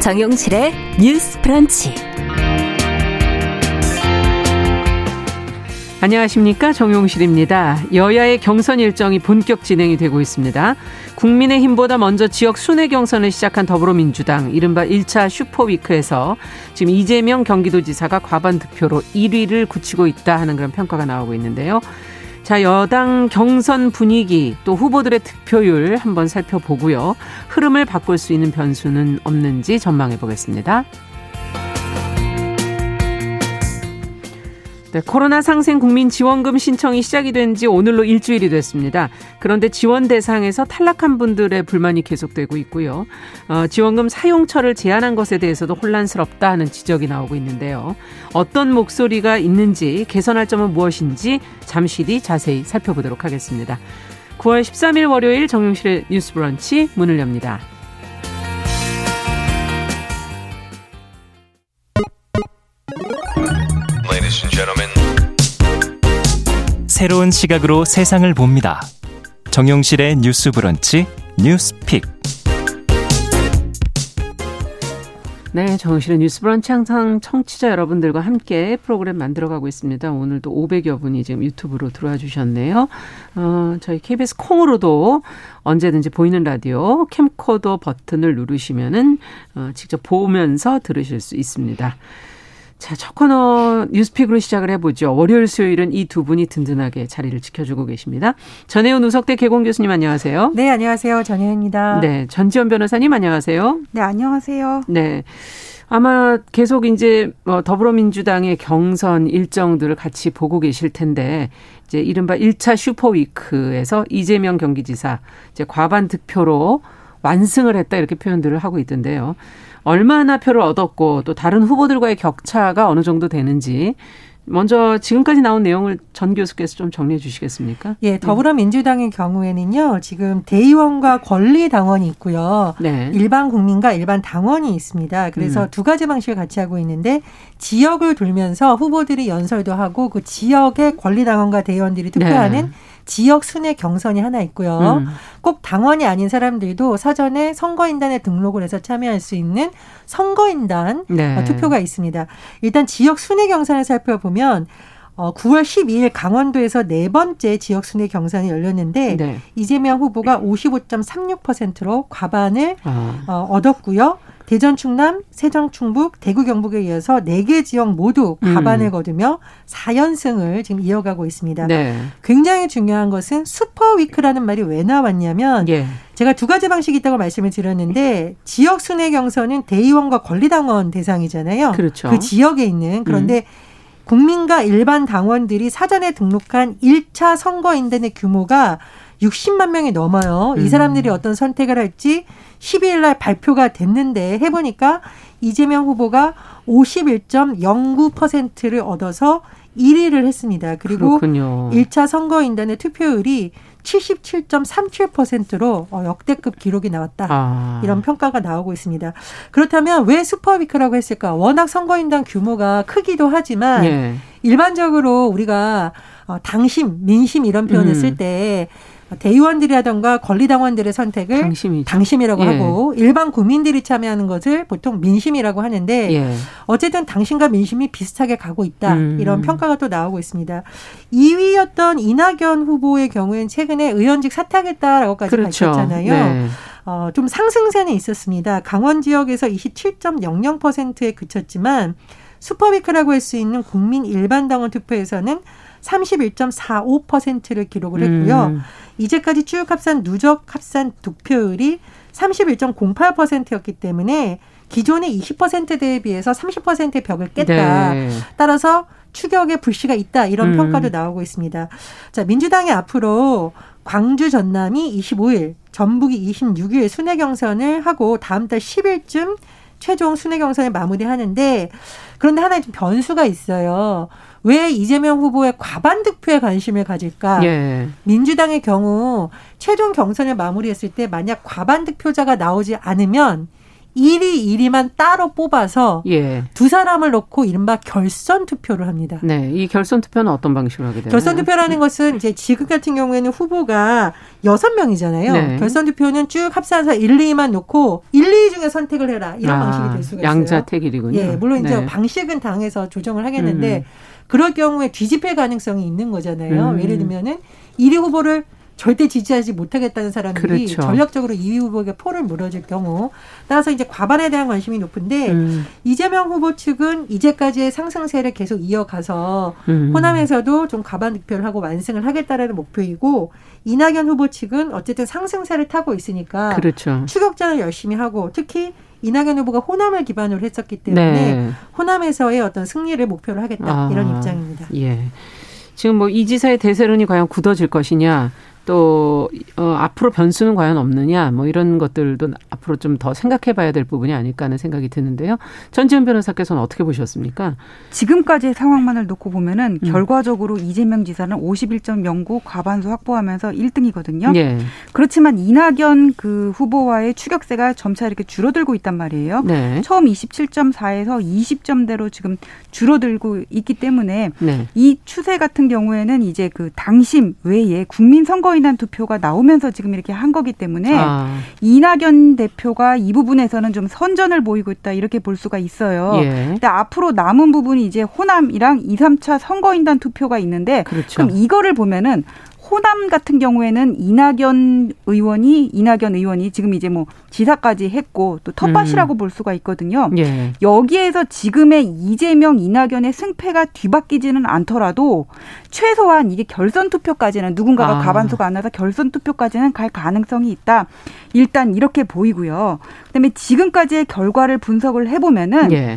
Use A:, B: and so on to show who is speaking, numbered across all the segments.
A: 정용실의 뉴스 프런치.
B: 안녕하십니까 정용실입니다. 여야의 경선 일정이 본격 진행이 되고 있습니다. 국민의힘보다 먼저 지역 순회 경선을 시작한 더불어민주당 이른바 1차 슈퍼위크에서 지금 이재명 경기도지사가 과반 득표로 1위를 굳히고 있다 하는 그런 평가가 나오고 있는데요. 자, 여당 경선 분위기 또 후보들의 득표율 한번 살펴보고요. 흐름을 바꿀 수 있는 변수는 없는지 전망해 보겠습니다. 네, 코로나 상생 국민 지원금 신청이 시작이 된 지 오늘로 일주일이 됐습니다. 그런데 지원 대상에서 탈락한 분들의 불만이 계속되고 있고요. 어, 지원금 사용처를 제한한 것에 대해서도 혼란스럽다 하는 지적이 나오고 있는데요. 어떤 목소리가 있는지 개선할 점은 무엇인지 잠시 뒤 자세히 살펴보도록 하겠습니다. 9월 13일 월요일 정용실의 뉴스 브런치 문을 엽니다.
C: 새로운 시각으로 세상을 봅니다. 정용실의 뉴스 브런치 뉴스픽.
B: 네, 정실의 뉴스 브런치 항상 청취자 여러분들과 함께 프로그램 만들어가고 있습니다. 오늘도 500여 분이 지금 유튜브로 들어와 주셨네요. 어, 저희 KBS 콩으로도 언제든지 보이는 라디오 캠코더 버튼을 누르시면은 어, 직접 보면서 들으실 수 있습니다. 자, 첫 코너 뉴스픽으로 시작을 해보죠. 월요일, 수요일은 이 두 분이 든든하게 자리를 지켜주고 계십니다. 전혜연 우석대 개공 교수님 안녕하세요.
D: 네, 안녕하세요. 전혜연입니다.
B: 네, 전지현 변호사님 안녕하세요.
E: 네, 안녕하세요.
B: 네. 아마 계속 이제 뭐 더불어민주당의 경선 일정들을 같이 보고 계실 텐데 이제 이른바 1차 슈퍼위크에서 이재명 경기지사 이제 과반 득표로 완승을 했다 이렇게 표현들을 하고 있던데요. 얼마나 표를 얻었고 또 다른 후보들과의 격차가 어느 정도 되는지 먼저 지금까지 나온 내용을 전 교수께서 좀 정리해 주시겠습니까?
D: 예, 더불어민주당의 경우에는요, 지금 대의원과 권리당원이 있고요. 네. 일반 국민과 일반 당원이 있습니다. 그래서 음. 두 가지 방식을 같이 하고 있는데 지역을 돌면서 후보들이 연설도 하고 그 지역의 권리당원과 대의원들이 투표하는 네. 지역 순회 경선이 하나 있고요. 음. 꼭 당원이 아닌 사람들도 사전에 선거인단에 등록을 해서 참여할 수 있는 선거인단 네. 어, 투표가 있습니다. 일단 지역 순회 경선을 살펴보면 어, 9월 12일 강원도에서 네 번째 지역 순회 경선이 열렸는데 네. 이재명 후보가 55.36%로 과반을 아. 어, 얻었고요. 대전, 충남, 세정, 충북, 대구, 경북에 이어서 네 개 지역 모두 과반을 음. 거두며 4연승을 지금 이어가고 있습니다. 네. 굉장히 중요한 것은 슈퍼 위크라는 말이 왜 나왔냐면 예. 제가 두 가지 방식이 있다고 말씀을 드렸는데 지역 순회 경선은 대의원과 권리당원 대상이잖아요. 그렇죠. 그 지역에 있는 그런데 음. 국민과 일반 당원들이 사전에 등록한 1차 선거인단의 규모가 60만 명이 넘어요. 이 음. 사람들이 어떤 선택을 할지 12일 날 발표가 됐는데 해보니까 이재명 후보가 51.09%를 얻어서 1위를 했습니다. 그리고 그렇군요. 1차 선거인단의 투표율이 77.37%로 어, 역대급 기록이 나왔다. 아. 이런 평가가 나오고 있습니다. 그렇다면 왜 슈퍼위크라고 했을까? 워낙 선거인단 규모가 크기도 하지만 예. 일반적으로 우리가 어, 당심, 민심 이런 표현을 음. 쓸때 대의원들이라던가 권리당원들의 선택을 당심이죠. 당심이라고 예. 하고 일반 국민들이 참여하는 것을 보통 민심이라고 하는데 예. 어쨌든 당심과 민심이 비슷하게 가고 있다 음. 이런 평가가 또 나오고 있습니다. 2위였던 이낙연 후보의 경우엔 최근에 의원직 사퇴하겠다라고까지 그렇죠. 밝혔잖아요. 네. 어, 좀 상승세는 있었습니다. 강원 지역에서 27.00%에 그쳤지만 슈퍼위크라고 할 수 있는 국민 일반 당원 투표에서는 31.45%를 기록을 했고요. 음. 이제까지 쭉 합산 누적 합산 득표율이 31.08%였기 때문에 기존의 20%대에 비해서 30%의 벽을 깼다. 네. 따라서 추격의 불씨가 있다. 이런 음. 평가도 나오고 있습니다. 자, 민주당이 앞으로 광주 전남이 25일, 전북이 26일 순회 경선을 하고 다음 달 10일쯤 최종 순회 경선을 마무리하는데 그런데 하나의 좀 변수가 있어요. 왜 이재명 후보의 과반 득표에 관심을 가질까? 예. 민주당의 경우 최종 경선을 마무리했을 때 만약 과반 득표자가 나오지 않으면 1위, 1위만 따로 뽑아서 예. 두 사람을 놓고 이른바 결선 투표를 합니다.
B: 네, 이 결선 투표는 어떤 방식으로 하게 되나요?
D: 결선 투표라는 것은 이제 지금 같은 경우에는 후보가 여섯 명이잖아요. 네. 결선 투표는 쭉 합산해서 1, 2만 놓고 1, 2 중에 선택을 해라 이런 아, 방식이 될 수가 있어요.
B: 양자택일이군요.
D: 예, 물론 이제 네. 방식은 당에서 조정을 하겠는데 음. 그럴 경우에 뒤집힐 가능성이 있는 거잖아요. 음. 예를 들면은 1위 후보를 절대 지지하지 못하겠다는 사람들이 그렇죠. 전략적으로 이위 후보에게 포를 물어줄 경우 따라서 이제 과반에 대한 관심이 높은데 음. 이재명 후보 측은 이제까지의 상승세를 계속 이어가서 음. 호남에서도 좀 과반 득표를 하고 완승을 하겠다라는 목표이고 이낙연 후보 측은 어쨌든 상승세를 타고 있으니까 그렇죠. 추격전을 열심히 하고 특히 이낙연 후보가 호남을 기반으로 했었기 때문에 네. 호남에서의 어떤 승리를 목표로 하겠다 아, 이런 입장입니다.
B: 예. 지금 뭐 이 지사의 대세론이 과연 굳어질 것이냐 또 어, 앞으로 변수는 과연 없느냐 뭐 이런 것들도 앞으로 좀 더 생각해 봐야 될 부분이 아닐까 하는 생각이 드는데요. 전지현 변호사께서는 어떻게 보셨습니까?
E: 지금까지의 상황만을 놓고 보면은 음. 결과적으로 이재명 지사는 51.09 과반수 확보하면서 1등이거든요. 예. 그렇지만 이낙연 그 후보와의 추격세가 점차 이렇게 줄어들고 있단 말이에요. 네. 처음 27.4에서 20점대로 지금 줄어들고 있기 때문에 네. 이 추세 같은 경우에는 이제 그 당심 외에 국민 선거인 선거 인단 투표가 나오면서 지금 이렇게 한 거기 때문에 아. 이낙연 대표가 이 부분에서는 좀 선전을 보이고 있다 이렇게 볼 수가 있어요. 예. 근데 앞으로 남은 부분이 이제 호남이랑 2, 3차 선거인단 투표가 있는데 그렇죠. 그럼 이거를 보면은 호남 같은 경우에는 이낙연 의원이 이낙연 의원이 지금 이제 뭐 지사까지 했고 또 텃밭이라고 음. 볼 수가 있거든요. 예. 여기에서 지금의 이재명 이낙연의 승패가 뒤바뀌지는 않더라도 최소한 이게 결선 투표까지는 누군가가 아. 가반수가 안 나서 결선 투표까지는 갈 가능성이 있다. 일단 이렇게 보이고요. 그다음에 지금까지의 결과를 분석을 해보면은. 예.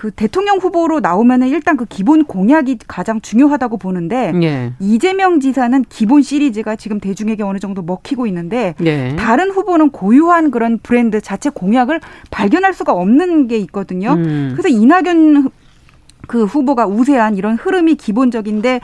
E: 그 대통령 후보로 나오면은 일단 그 기본 공약이 가장 중요하다고 보는데 예. 이재명 지사는 기본 시리즈가 지금 대중에게 어느 정도 먹히고 있는데 예. 다른 후보는 고유한 그런 브랜드 자체 공약을 발견할 수가 없는 게 있거든요. 음. 그래서 이낙연 그 후보가 우세한 이런 흐름이 기본적인데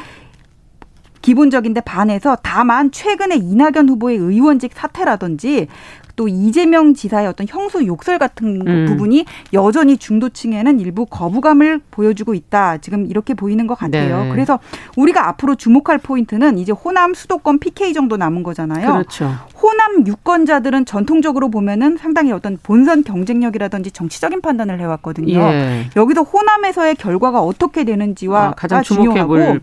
E: 기본적인데 반해서 다만 최근에 이낙연 후보의 의원직 사퇴라든지 또 이재명 지사의 어떤 형수 욕설 같은 음. 부분이 여전히 중도층에는 일부 거부감을 보여주고 있다. 지금 이렇게 보이는 것 같아요. 네. 그래서 우리가 앞으로 주목할 포인트는 이제 호남 수도권 PK 정도 남은 거잖아요. 그렇죠. 호남 유권자들은 전통적으로 보면은 상당히 어떤 본선 경쟁력이라든지 정치적인 판단을 해왔거든요. 예. 여기서 호남에서의 결과가 어떻게 되는지와 아, 가장 중요하고.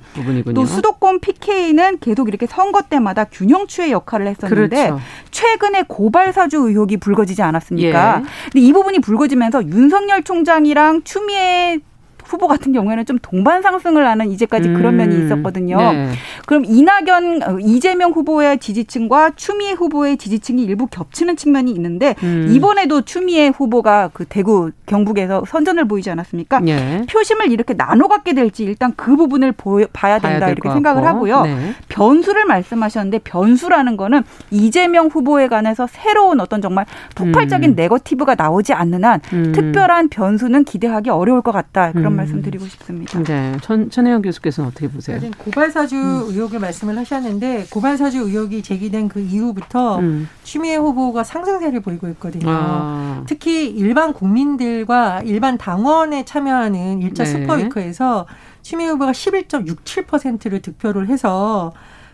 E: 또 수도권 PK는 계속 이렇게 선거 때마다 균형 추의 역할을 했었는데 그렇죠. 최근에 고발 사 사주 의혹이 불거지지 않았습니까? 예. 근데 이 부분이 불거지면서 윤석열 총장이랑 추미애 후보 같은 경우에는 좀 동반 상승을 하는 이제까지 음. 그런 면이 있었거든요. 네. 그럼 이낙연 어, 이재명 후보의 지지층과 추미애 후보의 지지층이 일부 겹치는 측면이 있는데 음. 이번에도 추미애 후보가 그 대구 경북에서 선전을 보이지 않았습니까? 네. 표심을 이렇게 나눠 갖게 될지 일단 그 부분을 보여, 봐야 된다 이렇게 생각을 하고요. 네. 변수를 말씀하셨는데 변수라는 거는 이재명 후보에 관해서 새로운 어떤 정말 폭발적인 음. 네거티브가 나오지 않는 한 음. 특별한 변수는 기대하기 어려울 것 같다. 그런 음. 말씀 드리고 싶습니다.
B: 네. 천, 천혜영 교수께서는 어떻게 보세요?
D: 고발사주 음. 의혹을 말씀을 하셨는데 고발사주 의혹이 제기된 그 이후부터 음. 추미애 후보가 상승세를 보이고 있거든요. 아. 특히 일반 국민들과 일반 당원에 참여하는 일자 네. 슈퍼위크에서 추미애 후보가 11.67%를 득표를 해서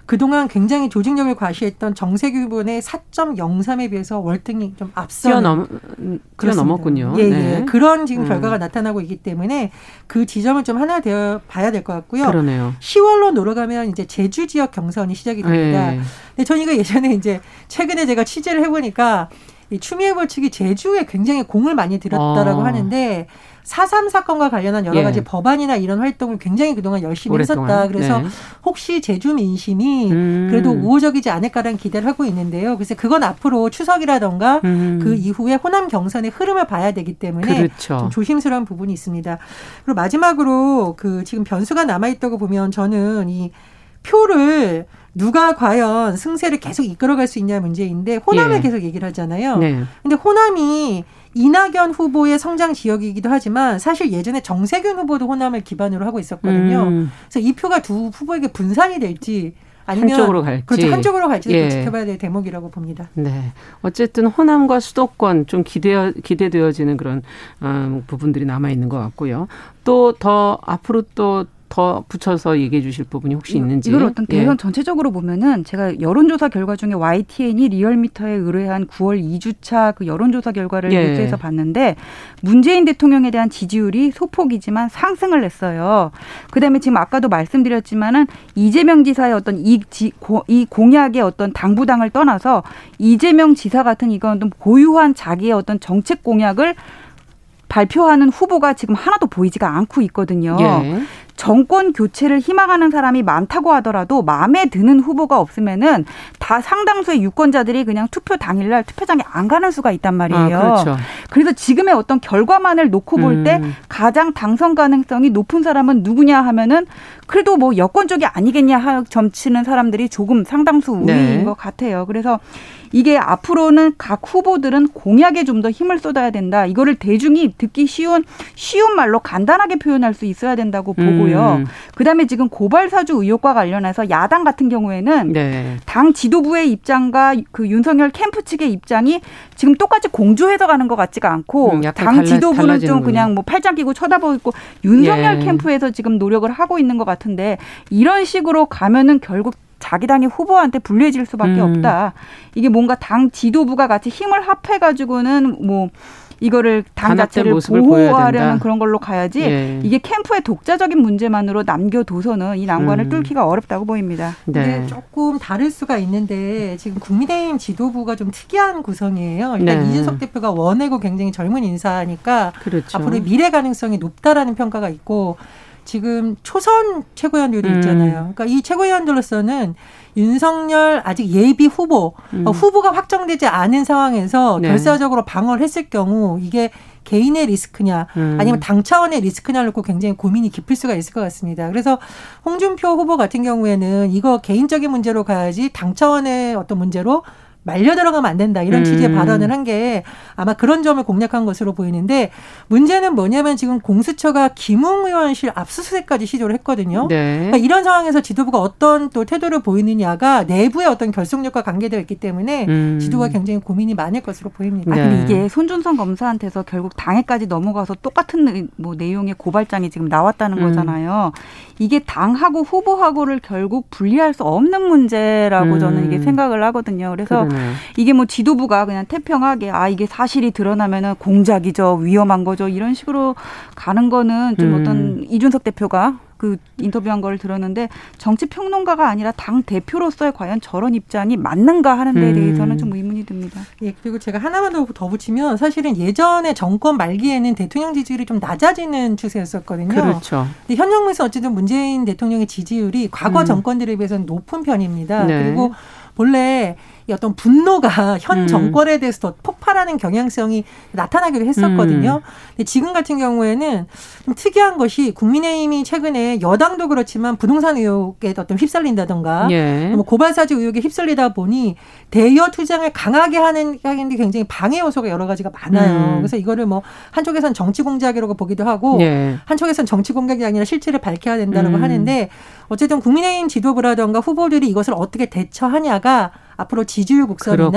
D: 그동안 굉장히 조직력을 과시했던 정세규 의원의 4.03에 비해서 월등히 좀 앞서
B: 뛰어넘 뛰어넘었군요.
D: 예, 예. 네. 그런 지금 음. 결과가 나타나고 있기 때문에 그 지점을 좀 하나 되어 봐야 될 것 같고요.
B: 그러네요.
D: 10월로 놀아가면 이제 제주 지역 경선이 시작이 됩니다. 네. 근데 저는 이거 예전에 이제 최근에 제가 취재를 해보니까 이 추미애 후보 측이 제주에 굉장히 공을 많이 들였다라고 아. 하는데 사삼 사건과 관련한 여러 가지 예. 법안이나 이런 활동을 굉장히 그동안 열심히 오랫동안. 했었다. 그래서 네. 혹시 제주 민심이 음. 그래도 우호적이지 않을까라는 기대를 하고 있는데요. 그래서 그건 앞으로 추석이라던가 음. 그 이후에 호남 경선의 흐름을 봐야 되기 때문에 그렇죠. 좀 조심스러운 부분이 있습니다. 그리고 마지막으로 그 지금 변수가 남아 있다고 보면 저는 이 표를 누가 과연 승세를 계속 이끌어갈 수 있냐 문제인데 호남을 예. 계속 얘기를 하잖아요. 네. 근데 호남이 이낙연 후보의 성장 지역이기도 하지만 사실 예전에 정세균 후보도 호남을 기반으로 하고 있었거든요. 음. 그래서 이 표가 두 후보에게 분산이 될지
B: 아니면 한쪽으로 갈지
D: 그렇죠. 한쪽으로 갈지 예. 지켜봐야 될 대목이라고 봅니다.
B: 네. 어쨌든 호남과 수도권 좀 기대 기대되어지는 그런 어, 부분들이 남아 있는 것 같고요. 또 더 앞으로 또 더 붙여서 얘기해 주실 부분이 혹시 있는지.
E: 이걸 어떤 대선 예. 전체적으로 보면은 제가 여론조사 결과 중에 YTN이 리얼미터에 의뢰한 9월 2주차 그 여론조사 결과를 예. 뉴스에서 봤는데 문재인 대통령에 대한 지지율이 소폭이지만 상승을 했어요. 그다음에 지금 아까도 말씀드렸지만은 이재명 지사의 어떤 이, 지, 고, 이 공약의 어떤 당부당을 떠나서 이재명 지사 같은 이건 좀 고유한 자기의 어떤 정책 공약을 발표하는 후보가 지금 하나도 보이지가 않고 있거든요. 예. 정권 교체를 희망하는 사람이 많다고 하더라도 마음에 드는 후보가 없으면은 다 상당수의 유권자들이 그냥 투표 당일날 투표장에 안 가는 수가 있단 말이에요. 아, 그렇죠. 그래서 지금의 어떤 결과만을 놓고 볼때 음. 가장 당선 가능성이 높은 사람은 누구냐 하면은 그래도 뭐 여권 쪽이 아니겠냐 점치는 사람들이 조금 상당수 우위인 네. 것 같아요. 그래서 이게 앞으로는 각 후보들은 공약에 좀 더 힘을 쏟아야 된다. 이거를 대중이 듣기 쉬운 쉬운 말로 간단하게 표현할 수 있어야 된다고 보고요. 음. 그다음에 지금 고발 사주 의혹과 관련해서 야당 같은 경우에는 네. 당 지도부의 입장과 그 윤석열 캠프 측의 입장이 지금 똑같이 공조해서 가는 것 같지가 않고 음, 당 달라, 지도부는 좀 그냥 뭐 팔짱 끼고 쳐다보고 있고 윤석열 예. 캠프에서 지금 노력을 하고 있는 것 같은데 이런 식으로 가면은 결국 자기 당의 후보한테 불리해질 수밖에 음. 없다. 이게 뭔가 당 지도부가 같이 힘을 합해 가지고는 뭐 이거를 당 자체를 보호하려는 그런 걸로 가야지 예. 이게 캠프의 독자적인 문제만으로 남겨둬서는 이 난관을 음. 뚫기가 어렵다고 보입니다.
D: 네. 조금 다를 수가 있는데 지금 국민의힘 지도부가 좀 특이한 구성이에요. 일단 네. 이준석 대표가 원내고 굉장히 젊은 인사니까 그렇죠. 앞으로 미래 가능성이 높다라는 평가가 있고 지금 초선 최고위원들이 음. 있잖아요. 그러니까 이 최고위원들로서는 윤석열 아직 예비 후보 음. 어, 후보가 확정되지 않은 상황에서 네. 결사적으로 방어를 했을 경우 이게 개인의 리스크냐 음. 아니면 당 차원의 리스크냐를 놓고 굉장히 고민이 깊을 수가 있을 것 같습니다. 그래서 홍준표 후보 같은 경우에는 이거 개인적인 문제로 가야지 당 차원의 어떤 문제로 말려 들어가면 안 된다 이런 취지의 음. 발언을 한 게 아마 그런 점을 공략한 것으로 보이는데 문제는 뭐냐면 지금 공수처가 김웅 의원실 압수수색까지 시도를 했거든요. 네. 그러니까 이런 상황에서 지도부가 어떤 또 태도를 보이느냐가 내부의 어떤 결속력과 관계되어 있기 때문에 음. 지도가 굉장히 고민이 많을 것으로 보입니다.
E: 네. 아, 근데 이게 손준성 검사한테서 결국 당에까지 넘어가서 똑같은 뭐 내용의 고발장이 지금 나왔다는 음. 거잖아요. 이게 당하고 후보하고를 결국 분리할 수 없는 문제라고 음. 저는 이게 생각을 하거든요. 그래서 그러네요. 이게 뭐 지도부가 그냥 태평하게 아 이게 사실이 드러나면은 공작이죠 위험한 거죠 이런 식으로 가는 거는 좀 음. 어떤 이준석 대표가 그 인터뷰한 걸 들었는데 정치 평론가가 아니라 당 대표로서의 과연 저런 입장이 맞는가 하는 데 음. 대해서는 좀 의문이 듭니다.
D: 예, 그리고 제가 하나만 더, 더 붙이면 사실은 예전에 정권 말기에는 대통령 지지율이 좀 낮아지는 추세였었거든요. 그렇죠. 근데 현 정부에서 어쨌든 문재인 대통령의 지지율이 과거 음. 정권들에 비해서는 높은 편입니다. 네. 그리고 본래 어떤 분노가 현 음. 정권에 대해서 더 폭발하는 경향성이 나타나기도 했었거든요. 음. 근데 지금 같은 경우에는 좀 특이한 것이 국민의힘이 최근에 여당도 그렇지만 부동산 의혹에 어떤 휩쓸린다던가 예. 뭐 고발사주 의혹에 휩쓸리다 보니 대여 투쟁을 강하게 하는 하는데 굉장히 방해 요소가 여러 가지가 많아요. 음. 그래서 이거를 뭐 한쪽에선 정치 공작이라고 보기도 하고 예. 한쪽에선 정치 공작이 아니라 실체를 밝혀야 된다고 음. 하는데 어쨌든 국민의힘 지도부라던가 후보들이 이것을 어떻게 대처하냐가 앞으로 지지율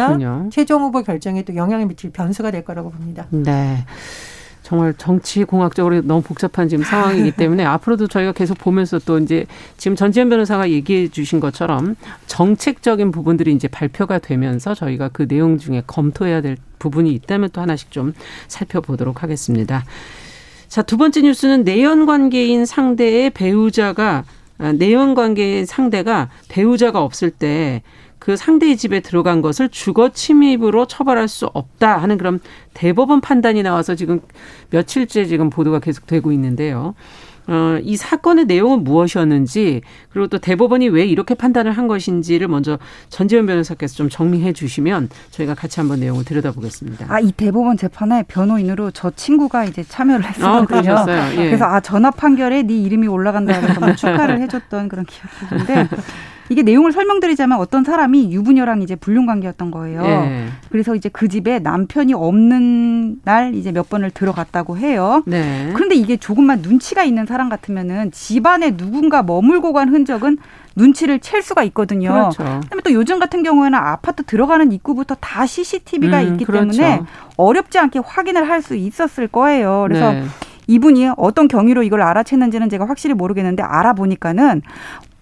D: 그렇군요. 최종 후보 결정에 또 영향을 미칠 변수가 될 거라고 봅니다.
B: 네. 정말 정치 공학적으로 너무 복잡한 지금 상황이기 때문에 앞으로도 저희가 계속 보면서 또 이제 지금 전지현 변호사가 얘기해 주신 것처럼 정책적인 부분들이 이제 발표가 되면서 저희가 그 내용 중에 검토해야 될 부분이 있다면 또 하나씩 좀 살펴보도록 하겠습니다. 자, 두 번째 뉴스는 내연 관계인 상대의 배우자가 아, 내연 관계인 상대가 배우자가 없을 때 그 상대의 집에 들어간 것을 주거 침입으로 처벌할 수 없다 하는 그런 대법원 판단이 나와서 지금 며칠째 지금 보도가 계속 되고 있는데요. 어, 이 사건의 내용은 무엇이었는지 그리고 또 대법원이 왜 이렇게 판단을 한 것인지를 먼저 전재현 변호사께서 좀 정리해 주시면 저희가 같이 한번 내용을 들여다보겠습니다.
E: 아, 이 대법원 재판에 변호인으로 저 친구가 이제 참여를 했었거든요. 아, 예. 그래서 아 전화 판결에 네 이름이 올라간다 해서 축하를 해줬던 그런 기억이 있는데 이게 내용을 설명드리자면 어떤 사람이 유부녀랑 이제 불륜 관계였던 거예요. 네. 그래서 이제 그 집에 남편이 없는 날 이제 몇 번을 들어갔다고 해요. 네. 그런데 이게 조금만 눈치가 있는 사람 같으면은 집안에 누군가 머물고 간 흔적은 눈치를 챌 수가 있거든요. 그렇죠. 그다음에 또 요즘 같은 경우에는 아파트 들어가는 입구부터 다 CCTV가 음, 있기 그렇죠. 때문에 어렵지 않게 확인을 할 수 있었을 거예요. 그래서 네. 이분이 어떤 경위로 이걸 알아챘는지는 제가 확실히 모르겠는데 알아보니까는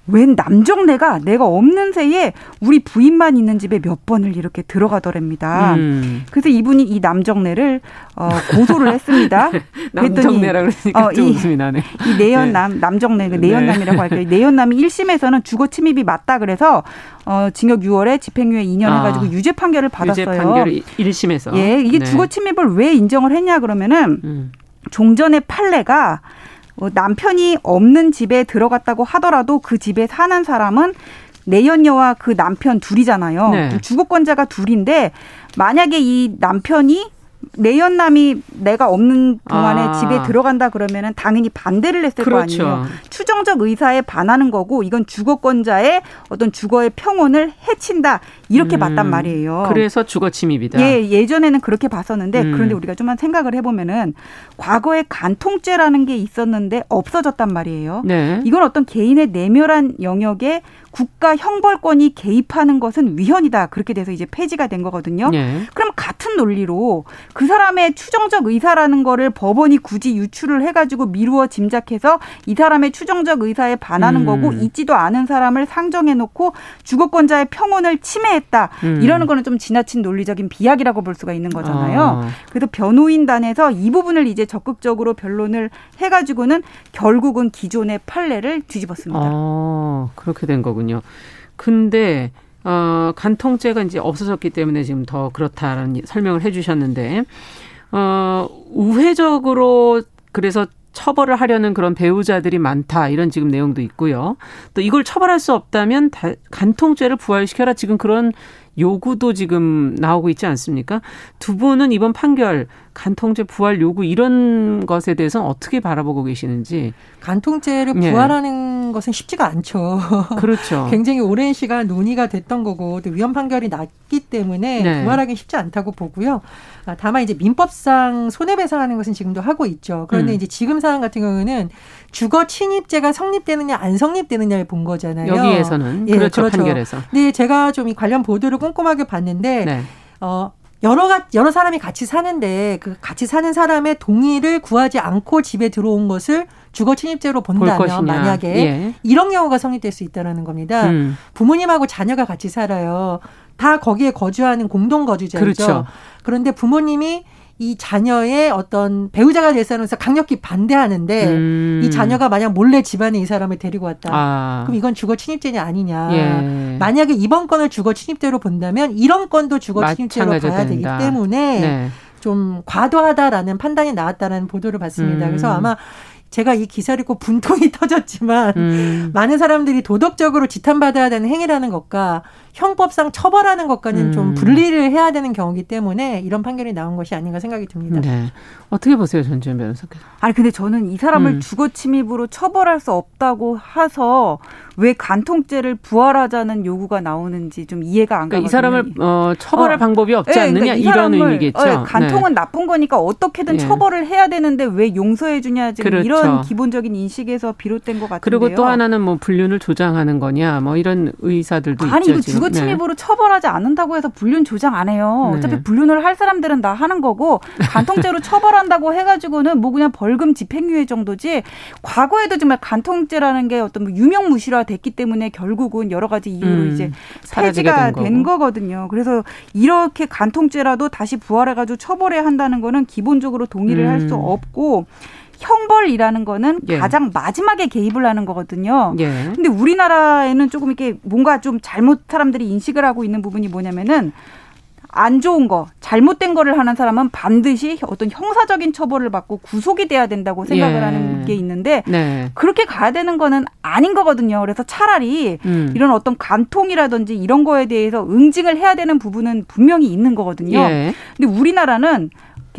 E: 웬 남정네가 내가 없는 새에 우리 부인만 있는 집에 몇 번을 이렇게 들어가더랍니다. 음. 그래서 이분이 이 남정네를 어, 고소를 했습니다.
B: 남정네라 그러니까 어, 좀 이, 웃음이 나네.
E: 이 내연남 네. 남정네 그 내연남이라고 네. 할게요. 내연남이 1심에서는 주거 침입이 맞다 그래서 어, 징역 6월에 집행유예 2년 아, 해가지고 유죄 판결을 받았어요. 유죄 판결
B: 1심에서.
E: 예, 이게 네. 주거 침입을 왜 인정을 했냐 그러면은 음. 종전의 판례가 어, 남편이 없는 집에 들어갔다고 하더라도 그 집에 사는 사람은 내연녀와 그 남편 둘이잖아요. 네. 주거권자가 둘인데 만약에 이 남편이 내연남이 내가 없는 동안에 아. 집에 들어간다 그러면은 당연히 반대를 했을 그렇죠. 거 아니에요. 추정적 의사에 반하는 거고 이건 주거권자의 어떤 주거의 평온을 해친다 이렇게 음. 봤단 말이에요.
B: 그래서 주거 침입이다.
E: 예, 예전에는 그렇게 봤었는데 음. 그런데 우리가 좀만 생각을 해보면은 과거에 간통죄라는 게 있었는데 없어졌단 말이에요. 네. 이건 어떤 개인의 내멸한 영역에 국가 형벌권이 개입하는 것은 위헌이다. 그렇게 돼서 이제 폐지가 된 거거든요. 네. 그럼 같은 논리로 그 사람의 추정적 의사라는 거를 법원이 굳이 유출을 해가지고 미루어 짐작해서 이 사람의 추정적 의사에 반하는 음. 거고 있지도 않은 사람을 상정해 놓고 주거권자의 평온을 침해했다. 음. 이러는 거는 좀 지나친 논리적인 비약이라고 볼 수가 있는 거잖아요. 아. 그래서 변호인단에서 이 부분을 이제 적극적으로 변론을 해가지고는 결국은 기존의 판례를 뒤집었습니다.
B: 아, 그렇게 된 거군요. 거군요. 근데 어, 간통죄가 이제 없어졌기 때문에 지금 더 그렇다라는 설명을 해주셨는데 어, 우회적으로 그래서 처벌을 하려는 그런 배우자들이 많다 이런 지금 내용도 있고요. 또 이걸 처벌할 수 없다면 다, 간통죄를 부활시켜라 지금 그런 요구도 지금 나오고 있지 않습니까? 두 분은 이번 판결 간통죄 부활 요구 이런 것에 대해서는 어떻게 바라보고 계시는지
D: 간통죄를 예. 부활하는 예. 것은 쉽지가 않죠.
B: 그렇죠.
D: 굉장히 오랜 시간 논의가 됐던 거고 또 위헌 판결이 났기 때문에 네. 부활하기 쉽지 않다고 보고요. 아, 다만 이제 민법상 손해배상하는 것은 지금도 하고 있죠. 그런데 음. 이제 지금 사안 같은 경우는 주거 침입죄가 성립되느냐 안 성립되느냐를 본 거잖아요.
B: 여기에서는 예, 그렇죠, 그렇죠. 판결에서.
D: 네, 제가 좀 이 관련 보도를 꼼꼼하게 봤는데 네. 어 여러 가 여러 사람이 같이 사는데 그 같이 사는 사람의 동의를 구하지 않고 집에 들어온 것을 주거 침입죄로 본다면 만약에 예. 이런 경우가 성립될 수 있다라는 겁니다. 음. 부모님하고 자녀가 같이 살아요. 다 거기에 거주하는 공동 거주자죠. 그렇죠. 그런데 부모님이 이 자녀의 어떤 배우자가 될사람에서 강력히 반대하는데 음. 이 자녀가 만약 몰래 집안에 이 사람을 데리고 왔다. 아. 그럼 이건 주거 침입죄냐 아니냐. 예. 만약에 이번 건을 주거 침입죄로 본다면 이런 건도 주거 침입죄로 봐야 되기 때문에 네. 좀 과도하다라는 판단이 나왔다는 보도를 봤습니다. 음. 그래서 아마 제가 이 기사를 읽고 분통이 터졌지만 음. 많은 사람들이 도덕적으로 지탄받아야 되는 행위라는 것과 형법상 처벌하는 것과는 음. 좀 분리를 해야 되는 경우기 때문에 이런 판결이 나온 것이 아닌가 생각이 듭니다. 네.
B: 어떻게 보세요, 전지현 변호사께서?
E: 아니 근데 저는 이 사람을 음. 주거 침입으로 처벌할 수 없다고 해서 왜 간통죄를 부활하자는 요구가 나오는지 좀 이해가 안 가요.
B: 그러니까 이 사람을 어, 처벌할 어. 방법이 없지 네, 않느냐 그러니까 이런 의미겠죠. 어,
E: 간통은 네. 나쁜 거니까 어떻게든 네. 처벌을 해야 되는데 왜 용서해 주냐 지금 그렇죠. 이런 기본적인 인식에서 비롯된 것 같은데요.
B: 그리고 또 하나는 뭐 불륜을 조장하는 거냐 뭐 이런 의사들도
E: 아니,
B: 있죠.
E: 아니 주거 네. 침입으로 처벌하지 않는다고 해서 불륜 조장 안 해요. 네. 어차피 불륜을 할 사람들은 다 하는 거고 간통죄로 처벌한다고 해가지고는 뭐 그냥 벌금 집행유예 정도지. 과거에도 정말 간통죄라는 게 어떤 뭐 유명무실화 됐기 때문에 결국은 여러 가지 이유로 음, 이제 폐지가 된, 된 거거든요. 그래서 이렇게 간통죄라도 다시 부활해가지고 처벌해야 한다는 거는 기본적으로 동의를 음. 할수 없고. 형벌이라는 거는 예. 가장 마지막에 개입을 하는 거거든요. 예. 근데 우리나라에는 조금 이렇게 뭔가 좀 잘못 사람들이 인식을 하고 있는 부분이 뭐냐면은 안 좋은 거, 잘못된 거를 하는 사람은 반드시 어떤 형사적인 처벌을 받고 구속이 돼야 된다고 생각을 예. 하는 게 있는데 네. 그렇게 가야 되는 거는 아닌 거거든요. 그래서 차라리 음. 이런 어떤 간통이라든지 이런 거에 대해서 응징을 해야 되는 부분은 분명히 있는 거거든요. 예. 근데 우리나라는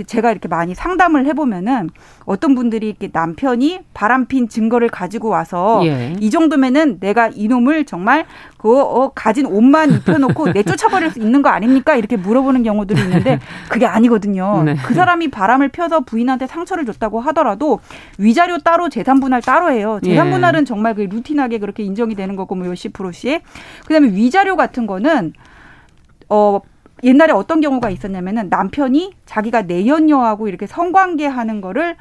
E: 제가 이렇게 많이 상담을 해보면은 어떤 분들이 이렇게 남편이 바람핀 증거를 가지고 와서 예. 이 정도면은 내가 이놈을 정말 그 어, 가진 옷만 입혀놓고 내쫓아버릴 수 있는 거 아닙니까? 이렇게 물어보는 경우들이 있는데 그게 아니거든요. 네. 그 사람이 바람을 펴서 부인한테 상처를 줬다고 하더라도 위자료 따로 재산 분할 따로 해요. 재산 분할은 예. 정말 그 루틴하게 그렇게 인정이 되는 거고 뭐 몇십 프로씩. 그다음에 위자료 같은 거는 어 옛날에 어떤 경우가 있었냐면은 남편이 자기가 내연녀하고 이렇게 성관계 하는 거를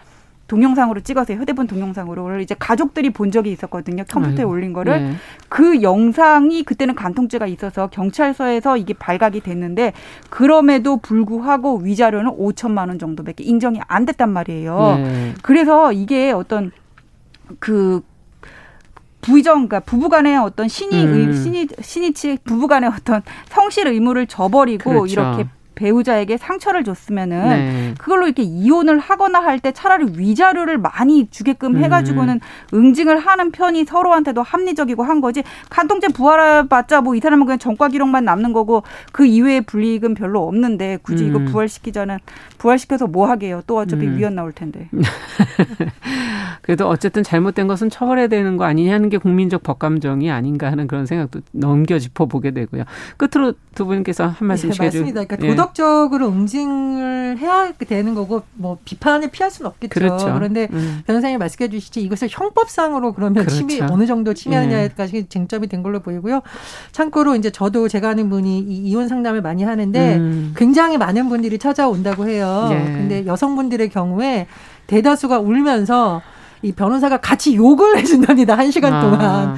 E: 동영상으로 찍어서 휴대폰 동영상으로 이제 가족들이 본 적이 있었거든요. 컴퓨터에 아이고. 올린 거를 네. 그 영상이 그때는 간통죄가 있어서 경찰서에서 이게 발각이 됐는데 그럼에도 불구하고 위자료는 5천만 원 정도밖에 인정이 안 됐단 말이에요. 네. 그래서 이게 어떤 그 부의정, 그러니까 부부간의 어떤 신의, 음. 신의, 신의 측 부부간의 어떤 성실 의무를 저버리고 그렇죠. 이렇게 배우자에게 상처를 줬으면은 네. 그걸로 이렇게 이혼을 하거나 할 때 차라리 위자료를 많이 주게끔 음. 해가지고는 응징을 하는 편이 서로한테도 합리적이고 한 거지 간통죄 부활받자 뭐 이 사람은 그냥 전과 기록만 남는 거고 그 이외의 불이익은 별로 없는데 굳이 음. 이거 부활시키자는 부활시켜서 뭐 하게요 또 어차피 음. 위헌 나올 텐데
B: 그래도 어쨌든 잘못된 것은 처벌해야 되는 거 아니냐는 게 국민적 법감정이 아닌가 하는 그런 생각도 넘겨 짚어보게 되고요 끝으로 두 분께서 한 말씀씩
D: 네, 맞습니다. 그러니까 예. 도덕 적으로 응징을 해야 되는 거고 뭐 비판을 피할 수는 없겠죠. 그렇죠. 그런데 음. 변호사님 말씀해 주시지 이것을 형법상으로 그러면 그렇죠. 침해 어느 정도 침해하느냐까지 예. 쟁점이 된 걸로 보이고요. 참고로 이제 저도 제가 아는 분이 이 이혼 상담을 많이 하는데 음. 굉장히 많은 분들이 찾아온다고 해요. 예. 근데 여성분들의 경우에 대다수가 울면서 이 변호사가 같이 욕을 해준답니다. 한 시간 아. 동안.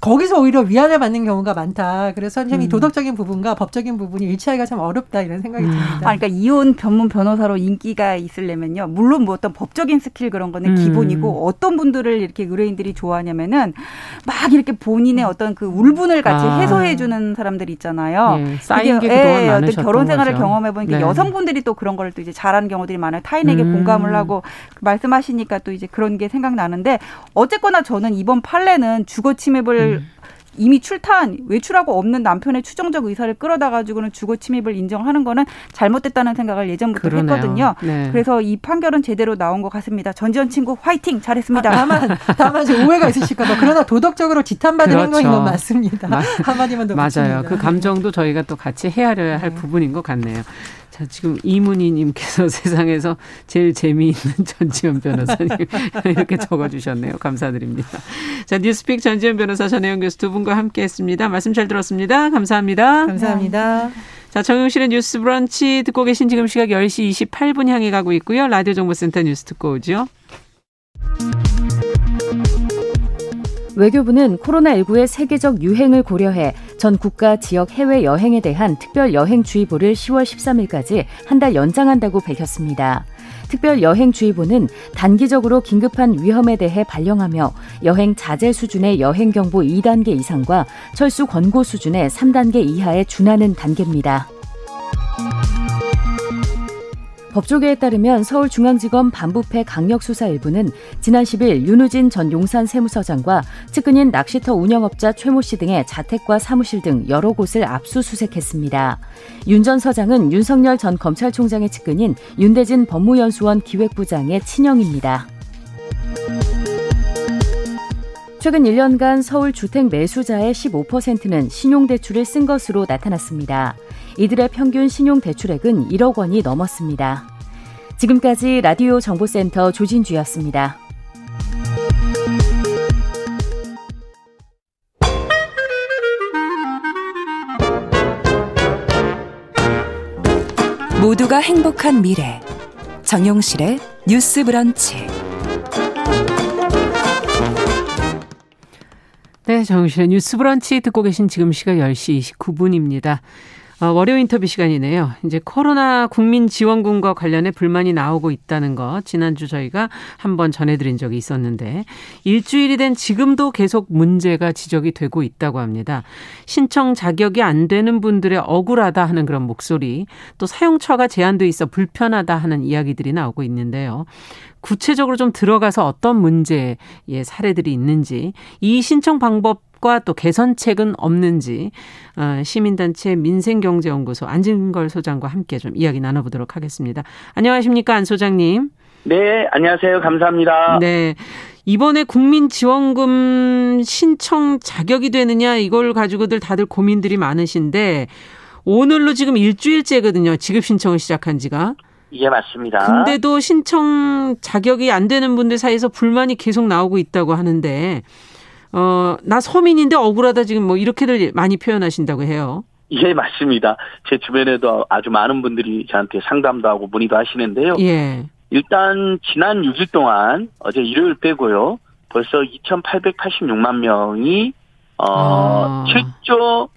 D: 거기서 오히려 위안을 받는 경우가 많다. 그래서 선생님이 음. 도덕적인 부분과 법적인 부분이 일치하기가 참 어렵다 이런 생각이 음. 듭니다.
E: 아, 그러니까 이혼 전문 변호사로 인기가 있으려면요. 물론 뭐 어떤 법적인 스킬 그런 거는 음. 기본이고 어떤 분들을 이렇게 의뢰인들이 좋아하냐면은 막 이렇게 본인의 어떤 그 울분을 같이 아. 해소해 주는 사람들이 있잖아요.
B: 예, 쌓인 게 예, 어떤
E: 결혼 생활을 경험해 보니까 네. 여성분들이 또 그런 걸 또 이제 잘하는 경우들이 많아요. 타인에게 음. 공감을 하고 말씀하시니까 또 이제 그런 게 생 각나는데 어쨌거나 저는 이번 판례는 주거 침입을 음. 이미 출타한 외출하고 없는 남편의 추정적 의사를 끌어다 가지고는 주거 침입을 인정하는 거는 잘못됐다는 생각을 예전부터 그러네요. 했거든요. 네. 그래서 이 판결은 제대로 나온 것 같습니다. 전지현 친구 화이팅 잘했습니다.
D: 아, 다만 다만 오해가 있으실까 봐. 그러나 도덕적으로 지탄받는 그렇죠. 행동인 건 맞습니다. 한마디만 더
B: 맞아요. 붙입니다. 그 감정도 저희가 또 같이 헤아려야 할 네. 부분인 것 같네요. 자, 지금 이문희님께서 세상에서 제일 재미있는 전지현 변호사님 이렇게 적어주셨네요. 감사드립니다. 자, 뉴스픽 전지현 변호사 전혜영 교수 두 분과 함께했습니다. 말씀 잘 들었습니다. 감사합니다.
D: 감사합니다.
B: 자, 정용실의 뉴스 브런치 듣고 계신 지금 시각 10시 28분 향해 가고 있고요. 라디오 정보센터 뉴스 듣고 오죠.
A: 외교부는 코로나19의 세계적 유행을 고려해 전 국가 지역 해외 여행에 대한 특별 여행주의보를 10월 13일까지 한 달 연장한다고 밝혔습니다. 특별 여행주의보는 단기적으로 긴급한 위험에 대해 발령하며 여행 자제 수준의 여행 경보 2단계 이상과 철수 권고 수준의 3단계 이하에 준하는 단계입니다. 법조계에 따르면 서울중앙지검 반부패 강력수사 일부는 지난 10일 윤우진 전 용산 세무서장과 측근인 낚시터 운영업자 최모 씨 등의 자택과 사무실 등 여러 곳을 압수수색했습니다. 윤 전 서장은 윤석열 전 검찰총장의 측근인 윤대진 법무연수원 기획부장의 친형입니다. 최근 1년간 서울 주택 매수자의 15%는 신용대출을 쓴 것으로 나타났습니다. 이들의 평균 신용대출액은 1억 원이 넘었습니다. 지금까지 라디오 정보센터 조진주였습니다. 모두가 행복한 미래. 정용실의 뉴스 브런치.
B: 네, 정용실의 뉴스 브런치 듣고 계신 지금 시각 10시 29분입니다. 어, 월요 인터뷰 시간이네요. 이제 코로나 국민 지원금과 관련해 불만이 나오고 있다는 거 지난주 저희가 한번 전해드린 적이 있었는데 일주일이 된 지금도 계속 문제가 지적이 되고 있다고 합니다. 신청 자격이 안 되는 분들의 억울하다 하는 그런 목소리 또 사용처가 제한돼 있어 불편하다 하는 이야기들이 나오고 있는데요. 구체적으로 좀 들어가서 어떤 문제의 사례들이 있는지 이 신청 방법 해법과 또 개선책은 없는지 어, 시민단체 민생경제연구소 안진걸 소장과 함께 좀 이야기 나눠보도록 하겠습니다. 안녕하십니까 안 소장님.
F: 네, 안녕하세요. 감사합니다.
B: 네. 이번에 국민지원금 신청 자격이 되느냐 이걸 가지고들 다들 고민들이 많으신데 오늘로 지금 일주일째거든요. 지급 신청을 시작한 지가.
F: 예, 맞습니다.
B: 근데도 신청 자격이 안 되는 분들 사이에서 불만이 계속 나오고 있다고 하는데 어, 나 서민인데 억울하다 지금 뭐 이렇게들 많이 표현하신다고 해요.
F: 예, 맞습니다. 제 주변에도 아주 많은 분들이 저한테 상담도 하고 문의도 하시는데요. 예. 일단 지난 6일 동안 어제 일요일 빼고요. 벌써 2,886만 명이 어 아. 7조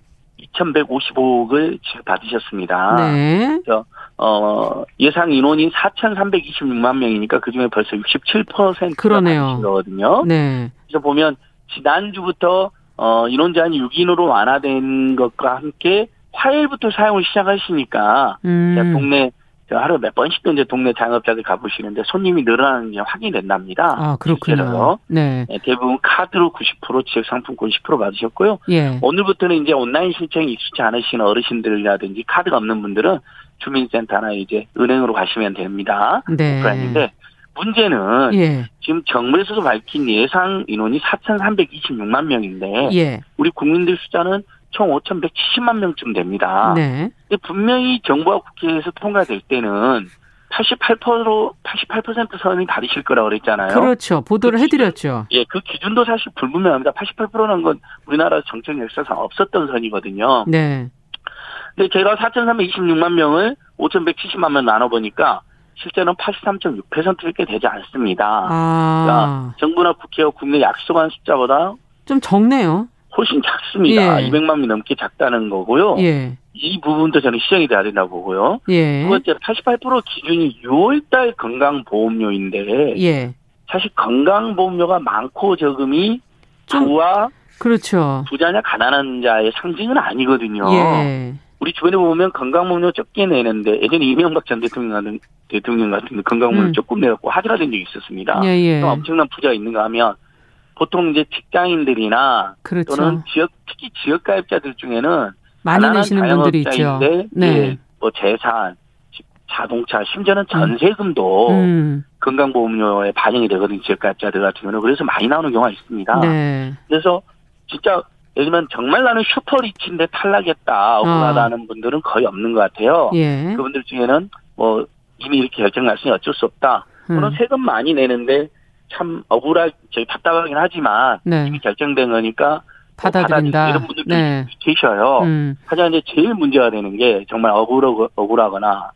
F: 2,155억을 지급받으셨습니다. 네. 그래서 어 예상 인원이 4,326만 명이니까 그중에 벌써 67%가 그러네요. 거거든요. 네. 그래서 보면 지난주부터 어 인원 제한이 6인으로 완화된 것과 함께 화요일부터 사용을 시작하시니까 음. 동네 하루 몇 번씩도 이제 동네 자영업자들 가보시는데 손님이 늘어나는 게 확인된답니다.
B: 아, 그렇군요.
F: 네. 네. 대부분 카드로 90% 지역 상품권 10% 받으셨고요. 예. 오늘부터는 이제 온라인 신청이 익숙치 않으신 어르신들이라든지 카드가 없는 분들은 주민센터나 이제 은행으로 가시면 됩니다. 네. 오프라인인데 문제는 예. 지금 정부에서도 밝힌 예상 인원이 4,326만 명인데 예. 우리 국민들 숫자는 총 5,170만 명쯤 됩니다. 네. 근데 분명히 정부와 국회에서 통과될 때는 88%로 88% 선이 다르실 거라고 그랬잖아요.
B: 그렇죠. 보도를 그 해드렸죠.
F: 예, 그 기준도 사실 불분명합니다. 88%는 건 우리나라 정책 역사상 없었던 선이거든요. 네. 근데 제가 4,326만 명을 5,170만 명 나눠 보니까 실제는 83.6%밖에 되지 않습니다. 아. 그러니까 정부나 국회와 국내 약속한 숫자보다
B: 좀 적네요.
F: 훨씬 작습니다. 예. 200만 명 넘게 작다는 거고요. 예. 이 부분도 저는 시정이 돼야 된다고 보고요. 예. 두 번째, 88% 기준이 6월달 건강보험료인데 예. 사실 건강보험료가 많고 적음이 부와
B: 그렇죠.
F: 부자냐 가난한 자의 상징은 아니거든요. 예. 우리 주변에 보면 건강보험료 적게 내는데 예전에 이명박 전 대통령 같은 대통령 같은 건강보험료 음. 조금 내갖고 하지가 된 적이 있었습니다. 예, 예. 엄청난 부자가 있는가 하면 보통 이제 직장인들이나 그렇죠. 또는 지역 특히 지역 가입자들 중에는
B: 많이 내시는 분들이 있죠.
F: 네. 예, 뭐 재산, 자동차, 심지어는 전세금도 음. 음. 건강보험료에 반영이 되거든요. 지역 가입자들 같은 경우는 그래서 많이 나오는 경우가 있습니다. 네. 그래서 진짜 예를 들면 정말 나는 슈퍼리치인데 탈락했다 억울하다는 어. 분들은 거의 없는 것 같아요. 예. 그분들 중에는 뭐 이미 이렇게 결정 났으니 어쩔 수 없다. 또는 음. 세금 많이 내는데 참 억울하, 저희 답답하긴 하지만 네. 이미 결정된 거니까 뭐
B: 받아들인다.
F: 이런 분들도 네. 계셔요. 음. 하지만 이제 제일 문제가 되는 게 정말 억울하, 억울하거나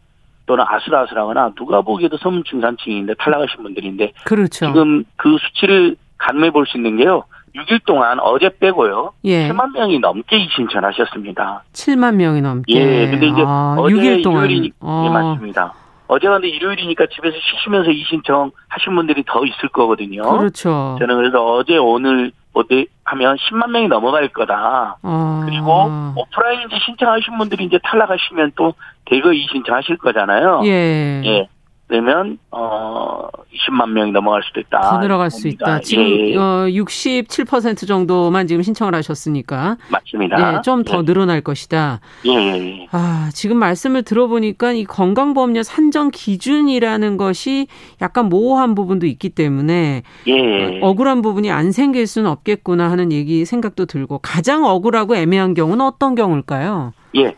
F: 또는 아슬아슬하거나 누가 보기에도 서문중산층인데 탈락하신 분들인데 그렇죠. 지금 그 수치를 간매해 볼 수 있는 게요. 6일 동안 어제 빼고요. 예. 7만 명이 넘게 신청하셨습니다.
B: 7만 명이 넘게.
F: 예. 근데 이제 아, 어제 6일 동안. 일요일이 아. 예, 맞습니다. 어제 근데 일요일이니까 집에서 쉬시면서 이 신청 하신 분들이 더 있을 거거든요.
B: 그렇죠.
F: 저는 그래서 어제 오늘 어디 하면 10만 명이 넘어갈 거다. 아. 그리고 오프라인 이제 신청하신 분들이 이제 탈락하시면 또 대거 이 신청하실 거잖아요. 예. 예. 되면 어 20만 명이 넘어갈 수도 있다.
B: 더 늘어갈 수 있다. 지금 예. 어, 67% 정도만 지금 신청을 하셨으니까
F: 맞습니다.
B: 예, 좀더 예. 늘어날 것이다.
F: 예, 예, 예.
B: 아, 지금 말씀을 들어보니까 이 건강보험료 산정 기준이라는 것이 약간 모호한 부분도 있기 때문에 예. 어, 억울한 부분이 안 생길 수는 없겠구나 하는 얘기 생각도 들고 가장 억울하고 애매한 경우는 어떤 경우일까요?
F: 예.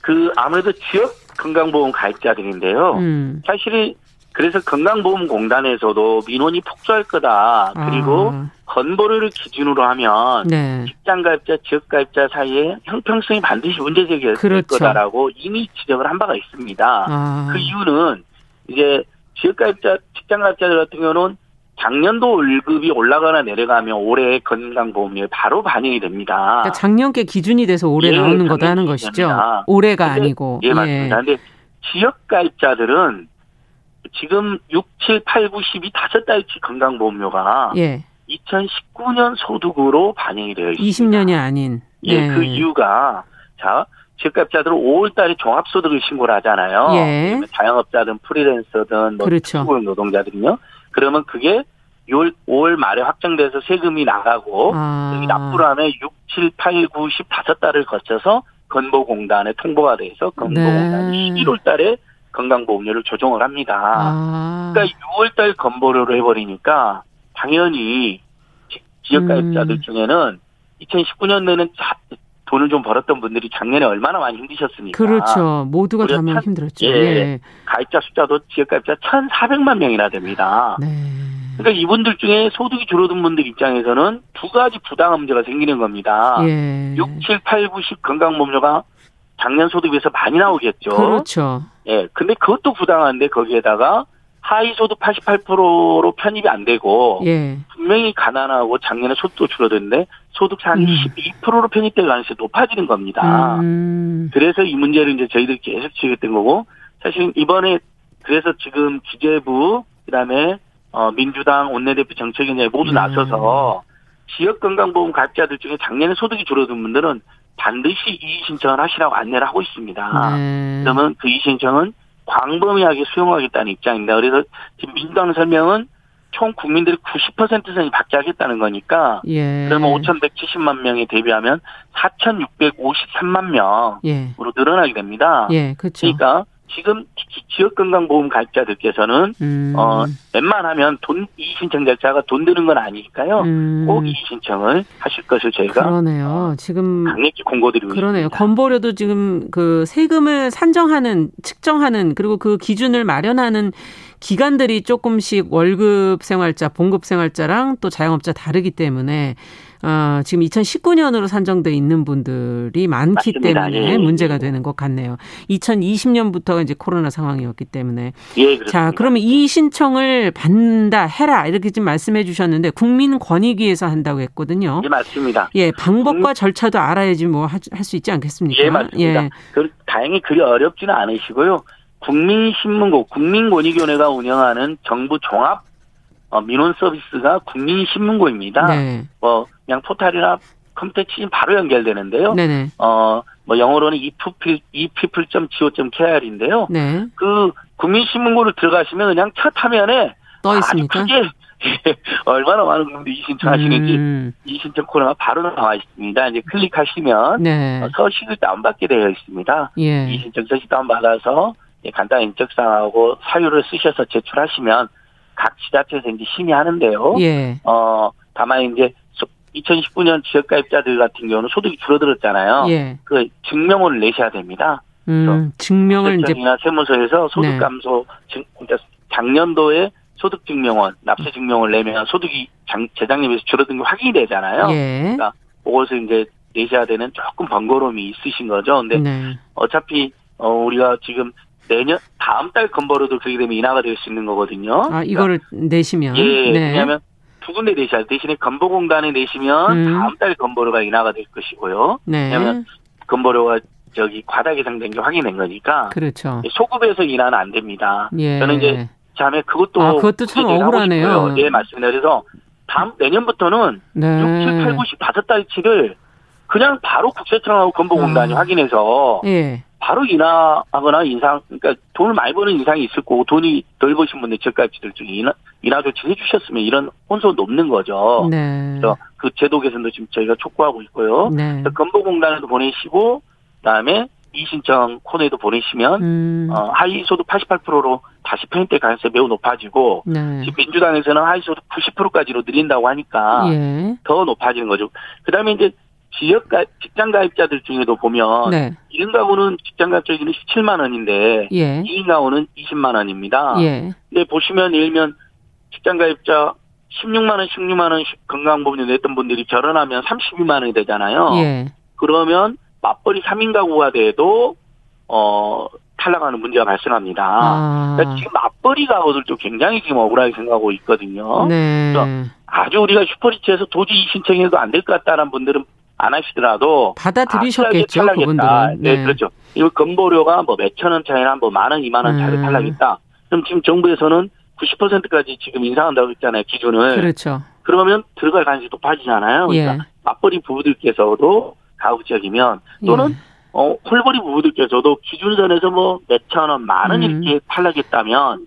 F: 그 아무래도 지역 건강보험 가입자들인데요. 음. 사실은 그래서 건강보험공단에서도 민원이 폭주할 거다. 그리고 아. 건보료를 기준으로 하면 네. 직장 가입자, 지역 가입자 사이에 형평성이 반드시 문제 제기될 그렇죠. 거다라고 이미 지적을 한 바가 있습니다. 아. 그 이유는 이제 지역 가입자, 직장 가입자들 같은 경우는 작년도 월급이 올라가나 내려가면 올해 건강보험료에 바로 반영이 됩니다.
B: 그러니까 작년께 기준이 돼서 올해 예, 나오는 거다 하는 것이죠. 올해가 근데, 아니고.
F: 예, 맞습니다. 예. 근데 지역 가입자들은 지금 6, 7, 8, 9, 10이 다섯 달치 건강보험료가 예. 2019년 소득으로 반영이 되어 있습니다.
B: 20년이 아닌.
F: 예, 예. 그 이유가 자 지역가입자들은 5월달에 종합소득을 신고를 하잖아요. 예. 자영업자든 프리랜서든 뭐 그렇죠. 노동자들은요. 그러면 그게 6월 5월 말에 확정돼서 세금이 나가고 아. 납부를 하면 6, 7, 8, 9, 10 다섯 달을 거쳐서 건보공단에 통보가 돼서 건보공단이 네. 11월 달에 건강보험료를 조정을 합니다. 아. 그러니까 6월 달 건보료로 해버리니까 당연히 지역가입자들 음. 중에는 2019년에는 돈을 좀 벌었던 분들이 작년에 얼마나 많이 힘드셨습니까?
B: 그렇죠. 모두가 다 힘들었죠. 예,
F: 예. 가입자 숫자도 지역가입자 1,400만 명이나 됩니다. 네. 그러니까 이분들 중에 소득이 줄어든 분들 입장에서는 두 가지 부당한 문제가 생기는 겁니다. 예. 6, 7, 8, 9, 10 건강보험료가 작년 소득 비해서 많이 나오겠죠.
B: 그렇죠.
F: 예. 근데 그것도 부당한데 거기에다가 하위 소득 88%로 편입이 안 되고 예. 분명히 가난하고 작년에 소득도 줄어드는데 소득 한 음. 12%로 편입될 가능성이 높아지는 겁니다. 음. 그래서 이 문제를 이제 저희들이 계속 지적했던 거고 사실 이번에 그래서 지금 기재부 그다음에 어 민주당 원내대표 정책위원회 모두 음. 나서서 지역 건강보험 가입자들 중에 작년에 소득이 줄어든 분들은 반드시 이의 신청을 하시라고 안내를 하고 있습니다. 네. 그러면 그 이의 신청은 광범위하게 수용하겠다는 입장입니다. 그래서 지금 민주당 설명은 총 국민들이 90% 선이 받게 하겠다는 거니까 예. 그러면 5,170만 명에 대비하면 4,653만 명으로 예. 늘어나게 됩니다. 예, 그렇죠. 그러니까 지금 지역건강보험 가입자들께서는 음. 어 웬만하면 돈 이 신청 절차가 돈 드는 건 아니니까요. 음. 꼭 이 신청을 하실 것을 저희가
B: 그러네요. 지금
F: 강력히 공고드리고
B: 그러네요.
F: 있습니다.
B: 건보료도 지금 그 세금을 산정하는 측정하는 그리고 그 기준을 마련하는 기간들이 조금씩 월급 생활자, 봉급 생활자랑 또 자영업자 다르기 때문에 어, 지금 2019년으로 산정돼 있는 분들이 많기 맞습니다. 때문에 예, 문제가 예. 되는 것 같네요. 2020년부터가 이제 코로나 상황이었기 때문에. 예, 자, 그러면 이 신청을 받는다, 해라 이렇게 지금 말씀해 주셨는데 국민권익위에서 한다고 했거든요.
F: 예, 맞습니다.
B: 예, 방법과 음. 절차도 알아야지 뭐 할 수 있지 않겠습니까?
F: 예, 맞습니다. 예. 그, 다행히 그리 어렵지는 않으시고요. 국민신문고 국민권익위원회가 운영하는 정부 종합 어, 민원 서비스가 국민신문고입니다. 네. 뭐 그냥 포탈이나 컴퓨터 치면 바로 연결되는데요. 네네. 어, 뭐 영어로는 epeople, epeople.go.kr인데요. 네. 그 국민신문고를 들어가시면 그냥 첫 화면에
B: 떠 있습니까?
F: 아주 크게 얼마나 많은 분들이 이 신청하시는지 음. 이 신청 코너가 바로 나와 있습니다. 이제 클릭하시면 네. 어, 서식을 다운받게 되어 있습니다. 예. 이 신청 서식 다운받아서 간단한 인적사항하고 사유를 쓰셔서 제출하시면 각 지자체에서 이제 심의하는데요. 예. 어, 다만 이제 2019년 지역가입자들 같은 경우는 소득이 줄어들었잖아요. 예. 그 증명을 내셔야 됩니다.
B: 음, 증명을 이제
F: 이나 세무서에서 소득 네. 감소 증 그러니까 작년도에 소득 증명원 납세 증명을 내면 소득이 장, 재작년에 비해서 줄어든 게 확인이 되잖아요. 예. 그러니까 그것을 이제 내셔야 되는 조금 번거로움이 있으신 거죠. 근데 네. 어차피 어 우리가 지금 내년 다음 달 건보료도 그렇게 되면 인하가 될 수 있는 거거든요.
B: 아 이거를 그러니까, 내시면
F: 예, 네. 왜냐하면 두 군데 내셔야 대신에 건보공단에 내시면 음. 다음 달 건보료가 인하가 될 것이고요. 네. 왜냐하면 건보료가 저기 과다 계상된 게 확인된 거니까.
B: 그렇죠.
F: 소급에서 인하는 안 됩니다. 예. 저는 이제 자매 그것도
B: 아, 그것도 참 억울하네요.
F: 예, 맞습니다. 그래서 다음 내년부터는 네. 6, 7, 8, 9, 10 다섯 달치를 그냥 바로 국세청하고 건보공단이 아. 확인해서 예. 바로 인하하거나 인상, 그러니까 돈을 많이 버는 인상이 있을 거고 돈이 덜 버신 분들 저가입지들 중에 인하, 인하 조치 해주셨으면 이런 혼선도 없는 거죠. 네. 그래서 그 제도 개선도 지금 저희가 촉구하고 있고요. 네. 건보공단에도 보내시고 그다음에 이신청 코너에도 보내시면 음. 어, 하위 소득 88%로 다시 편입될 가능성이 매우 높아지고 네. 지금 민주당에서는 하위 소득 90%까지로 늘린다고 하니까 예. 더 높아지는 거죠. 그다음에 이제 지역 가 직장 가입자들 중에도 보면 네. 1인 가구는 직장 가입자기는 17만 원인데 예. 2인 가구는 20만 원입니다. 예. 근데 보시면 예를 들면 직장 가입자 16만 원, 16만 원 건강보험료 냈던 분들이 결혼하면 32만 원이 되잖아요. 예. 그러면 맞벌이 3인 가구가 돼도 어 탈락하는 문제가 발생합니다. 아. 그러니까 지금 맞벌이 가구들도 굉장히 지금 억울하게 생각하고 있거든요. 네. 아주 우리가 슈퍼리치에서 도저히 신청해도 안 될 것 같다는 분들은 안 하시더라도
B: 받아들이셨겠죠 아, 그분들은.
F: 네. 네. 그렇죠. 이거 건보료가 뭐 몇천 원 차이나 뭐만 원, 이만 원 차이로 음. 탈락했다. 그럼 지금 정부에서는 90%까지 지금 인상한다고 했잖아요 기준을.
B: 그렇죠.
F: 그러면 들어갈 가능성이 높아지잖아요. 그러니까 예. 맞벌이 부부들께서도 가급적이면 또는 예. 어 홀벌이 부부들께서도 기준선에서 뭐 몇천 원, 만원 음. 이렇게 탈락했다면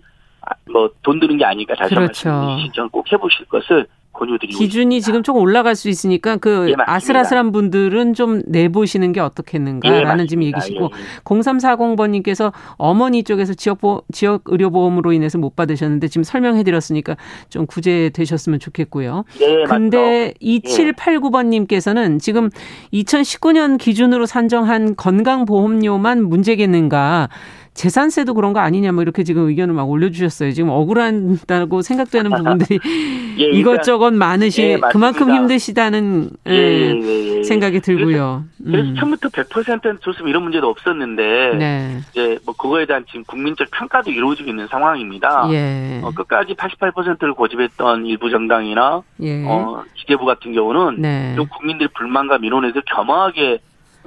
F: 뭐 돈 드는 게 아니니까 다시 그렇죠. 한번 신청 꼭 해보실 것을 권유드리고
B: 기준이
F: 있습니다.
B: 지금 조금 올라갈 수 있으니까 그 예, 아슬아슬한 분들은 좀 내보시는 게 어떻겠는가라는 예, 지금 얘기시고 예, 예. 0340번님께서 어머니 쪽에서 지역 보, 지역 의료보험으로 인해서 못 받으셨는데 지금 설명해드렸으니까 좀 구제되셨으면 좋겠고요. 네, 근데 2789번님께서는 지금 2019년 기준으로 산정한 건강보험료만 문제겠는가? 재산세도 그런 거 아니냐 뭐 이렇게 지금 의견을 막 올려주셨어요. 지금 억울한다고 생각되는 부분들이 예, 그러니까 이것저것 많으시 예, 그만큼 힘드시다는 예, 예, 예, 예, 생각이 들고요.
F: 그래서, 음. 처음부터 100%는 좋으면 이런 문제도 없었는데 네. 이제 뭐 그거에 대한 지금 국민적 평가도 이루어지고 있는 상황입니다. 어, 끝까지 88%를 고집했던 일부 정당이나 어, 기재부 같은 경우는 네. 좀 국민들 불만과 민원에서 겸허하게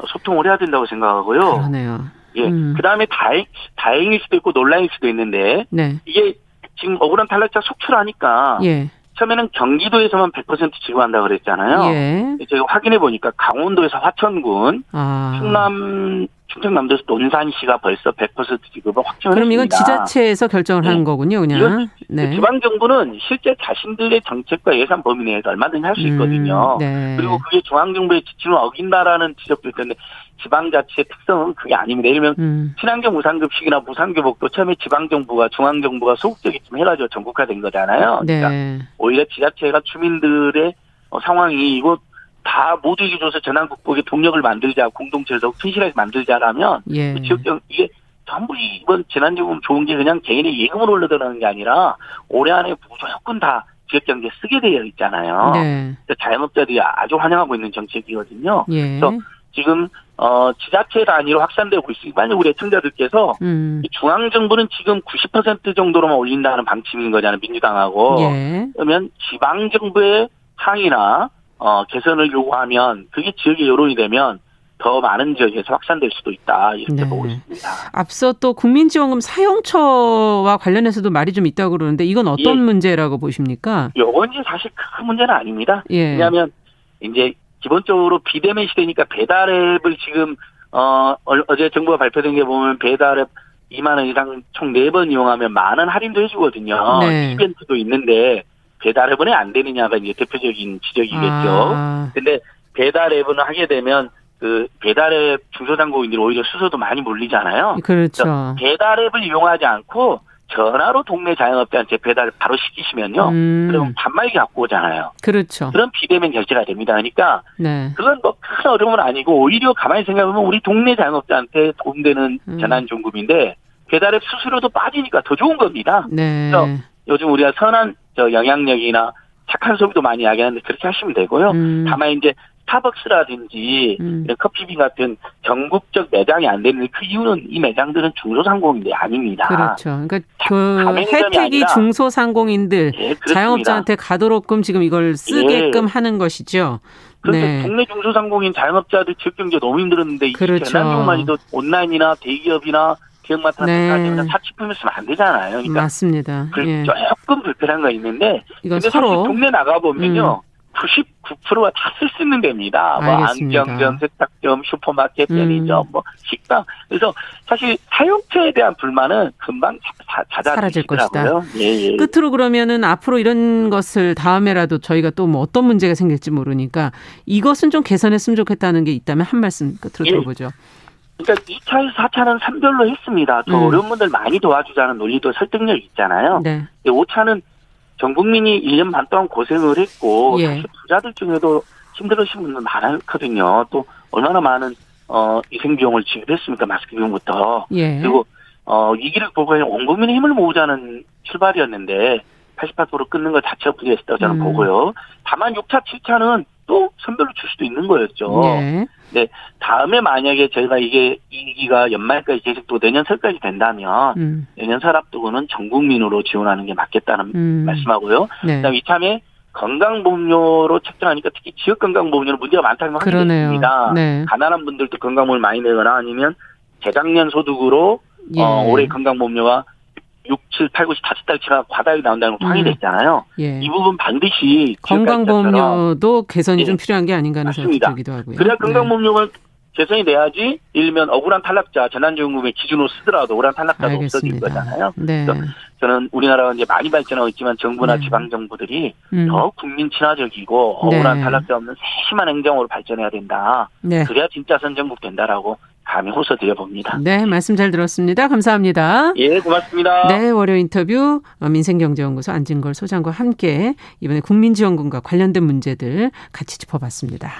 F: 소통을 해야 된다고 생각하고요.
B: 그러네요.
F: 예. 음. 그 다음에 다행, 다행일 수도 있고 논란일 수도 있는데. 네. 이게 지금 억울한 탈락자 속출하니까. 예. 처음에는 경기도에서만 100% 지급한다 그랬잖아요. 예. 제가 확인해 보니까 강원도에서 화천군, 아. 충남 충청남도에서 논산시가 벌써 100% 지급을 확정을
B: 그럼 이건 지자체에서 결정을 네. 하는 거군요, 그냥.
F: 네. 지방 정부는 실제 자신들의 정책과 예산 범위 내에서 얼마든지 할 수 있거든요. 음, 네. 그리고 그게 중앙 정부의 지침을 어긴다라는 지적도 있던데 지방자치의 특성은 그게 아닙니다. 예를 들면 음. 친환경 무상급식이나 무상교복도 처음에 지방정부가 중앙정부가 소극적이좀 해가지고 전국화된 거잖아요. 네. 그러니까 오히려 지자체가 주민들의 어, 상황이 이거 다 모두에게 줘서 재난 극복의 동력을 만들자 공동체에서 튼실하게 만들자라면 예. 그 지역적 이게 전부 이번 재난지금 좋은 게 그냥 개인의 예금으로 올려들어가는 게 아니라 올해 안에 무조건 다 지역경제 쓰게 되어 있잖아요. 네. 자영업자들이 아주 환영하고 있는 정책이거든요. 예. 그래서 지금 어 지자체 단위로 확산되고 있으니까 만약 우리 애청자들께서 음. 중앙 정부는 지금 90% 정도로만 올린다는 방침인 거잖아요 민주당하고 예. 그러면 지방 정부의 항의나 어 개선을 요구하면 그게 지역의 여론이 되면 더 많은 지역에서 확산될 수도 있다 이렇게 네. 보고 있습니다.
B: 앞서 또 국민지원금 사용처와 관련해서도 말이 좀 있다고 그러는데 이건 어떤 예. 문제라고 보십니까?
F: 이건 이제 사실 큰 문제는 아닙니다. 예. 왜냐하면 이제 기본적으로 비대면 시대니까 배달앱을 지금 어 어제 정부가 발표된 게 보면 배달앱 2만 원 이상 총 4번 이용하면 많은 할인도 해주거든요. 네. 이벤트도 있는데 배달앱은 안 되느냐가 이제 대표적인 지적이겠죠. 아. 근데 배달앱은 하게 되면 그 배달앱 중소상공인들이 오히려 수소도 많이 몰리잖아요.
B: 그렇죠.
F: 배달앱을 이용하지 않고 전화로 동네 자영업자한테 배달 바로 시키시면요. 음. 그럼 반말 갖고 오잖아요.
B: 그렇죠.
F: 그런 비대면 결제가 됩니다. 그러니까 네. 그건 뭐 큰 어려움은 아니고 오히려 가만히 생각해보면 우리 동네 자영업자한테 도움되는 음. 재난종금인데 배달앱 수수료도 빠지니까 더 좋은 겁니다. 네. 그래서 요즘 우리가 선한 저 영향력이나 착한 소비도 많이 이야기하는데 그렇게 하시면 되고요. 음. 다만 이제 스타벅스라든지 음. 이런 커피빈 같은 전국적 매장이 안 되는 그 이유는 이 매장들은 중소상공인들이 아닙니다.
B: 그렇죠. 그러니까 그 혜택이 중소상공인들 예, 자영업자한테 가도록끔 지금 이걸 쓰게끔 예. 하는 것이죠.
F: 그런데 네. 동네 중소상공인 자영업자들 지역 경제 너무 힘들었는데 그렇죠. 이 재난용만이도 온라인이나 대기업이나 기업마트나 네. 사치품을 쓰면 안 되잖아요. 그러니까
B: 맞습니다.
F: 예. 조금 불편한 거 있는데 이건 서로 동네 나가 보면요. 음. 99%가 다 쓸 수 있는 데입니다. 뭐 안경점, 세탁점, 슈퍼마켓, 편의점, 음. 뭐 식당. 그래서 사실 사용처에 대한 불만은 금방 자, 사라질 것이다.
B: 예, 예. 끝으로 그러면은 앞으로 이런 것을 다음에라도 저희가 또 뭐 어떤 문제가 생길지 모르니까 이것은 좀 개선했으면 좋겠다는 게 있다면 한 말씀 끝으로 예. 들어보죠.
F: 그러니까 2차, 4차는 3별로 했습니다. 더 음. 어려운 분들 많이 도와주자는 논리도 설득력 있잖아요. 네. 5차는 전 국민이 1년 반 동안 고생을 했고 예. 사실 부자들 중에도 힘들으신 분들 많거든요. 또 얼마나 많은 어 위생 비용을 지급했습니까 마스크 비용부터. 예. 그리고 어 위기를 보고 온 국민의 힘을 모으자는 출발이었는데 88% 끊는 것 자체가 부재했다고 저는 음. 보고요. 다만 6차, 7차는 또 선별로 줄 수도 있는 거였죠. 네. 네. 다음에 만약에 저희가 이게 이기가 연말까지 계속또 내년 설까지 된다면 음. 내년 설 앞두고는 전 국민으로 지원하는 게 맞겠다는 음. 말씀하고요. 네. 그다음 이참에 건강보험료로 책정하니까 특히 지역 건강보험료는 문제가 많다는 확인했습니다. 네. 가난한 분들도 건강보험을 많이 내거나 아니면 재작년 소득으로 예. 어, 올해 건강보험료가 6, 7, 8, 9, 10 다섯 달치가 과다하게 나온다는 거 확인이 됐잖아요. 음. 예. 이 부분 반드시
B: 건강보험료도 개선이 예. 좀 필요한 게 아닌가 하는 생각이 들기도 하고요.
F: 그래야 건강보험료가 개선이 돼야지 일면 억울한 탈락자 재난지원금의 기준으로 쓰더라도 억울한 탈락자도 알겠습니다. 없어질 거잖아요. 네. 저는 우리나라가 이제 많이 발전하고 있지만 정부나 네. 지방 정부들이 음. 더 국민 친화적이고 억울한 네. 탈락자 없는 세심한 행정으로 발전해야 된다. 네. 그래야 진짜 선전국 된다라고 감히 호소 드려 봅니다.
B: 네, 말씀 잘 들었습니다. 감사합니다.
F: 예, 고맙습니다.
B: 네, 월요 인터뷰 어, 민생경제연구소 안진걸 소장과 함께 이번에 국민지원금과 관련된 문제들 같이 짚어봤습니다.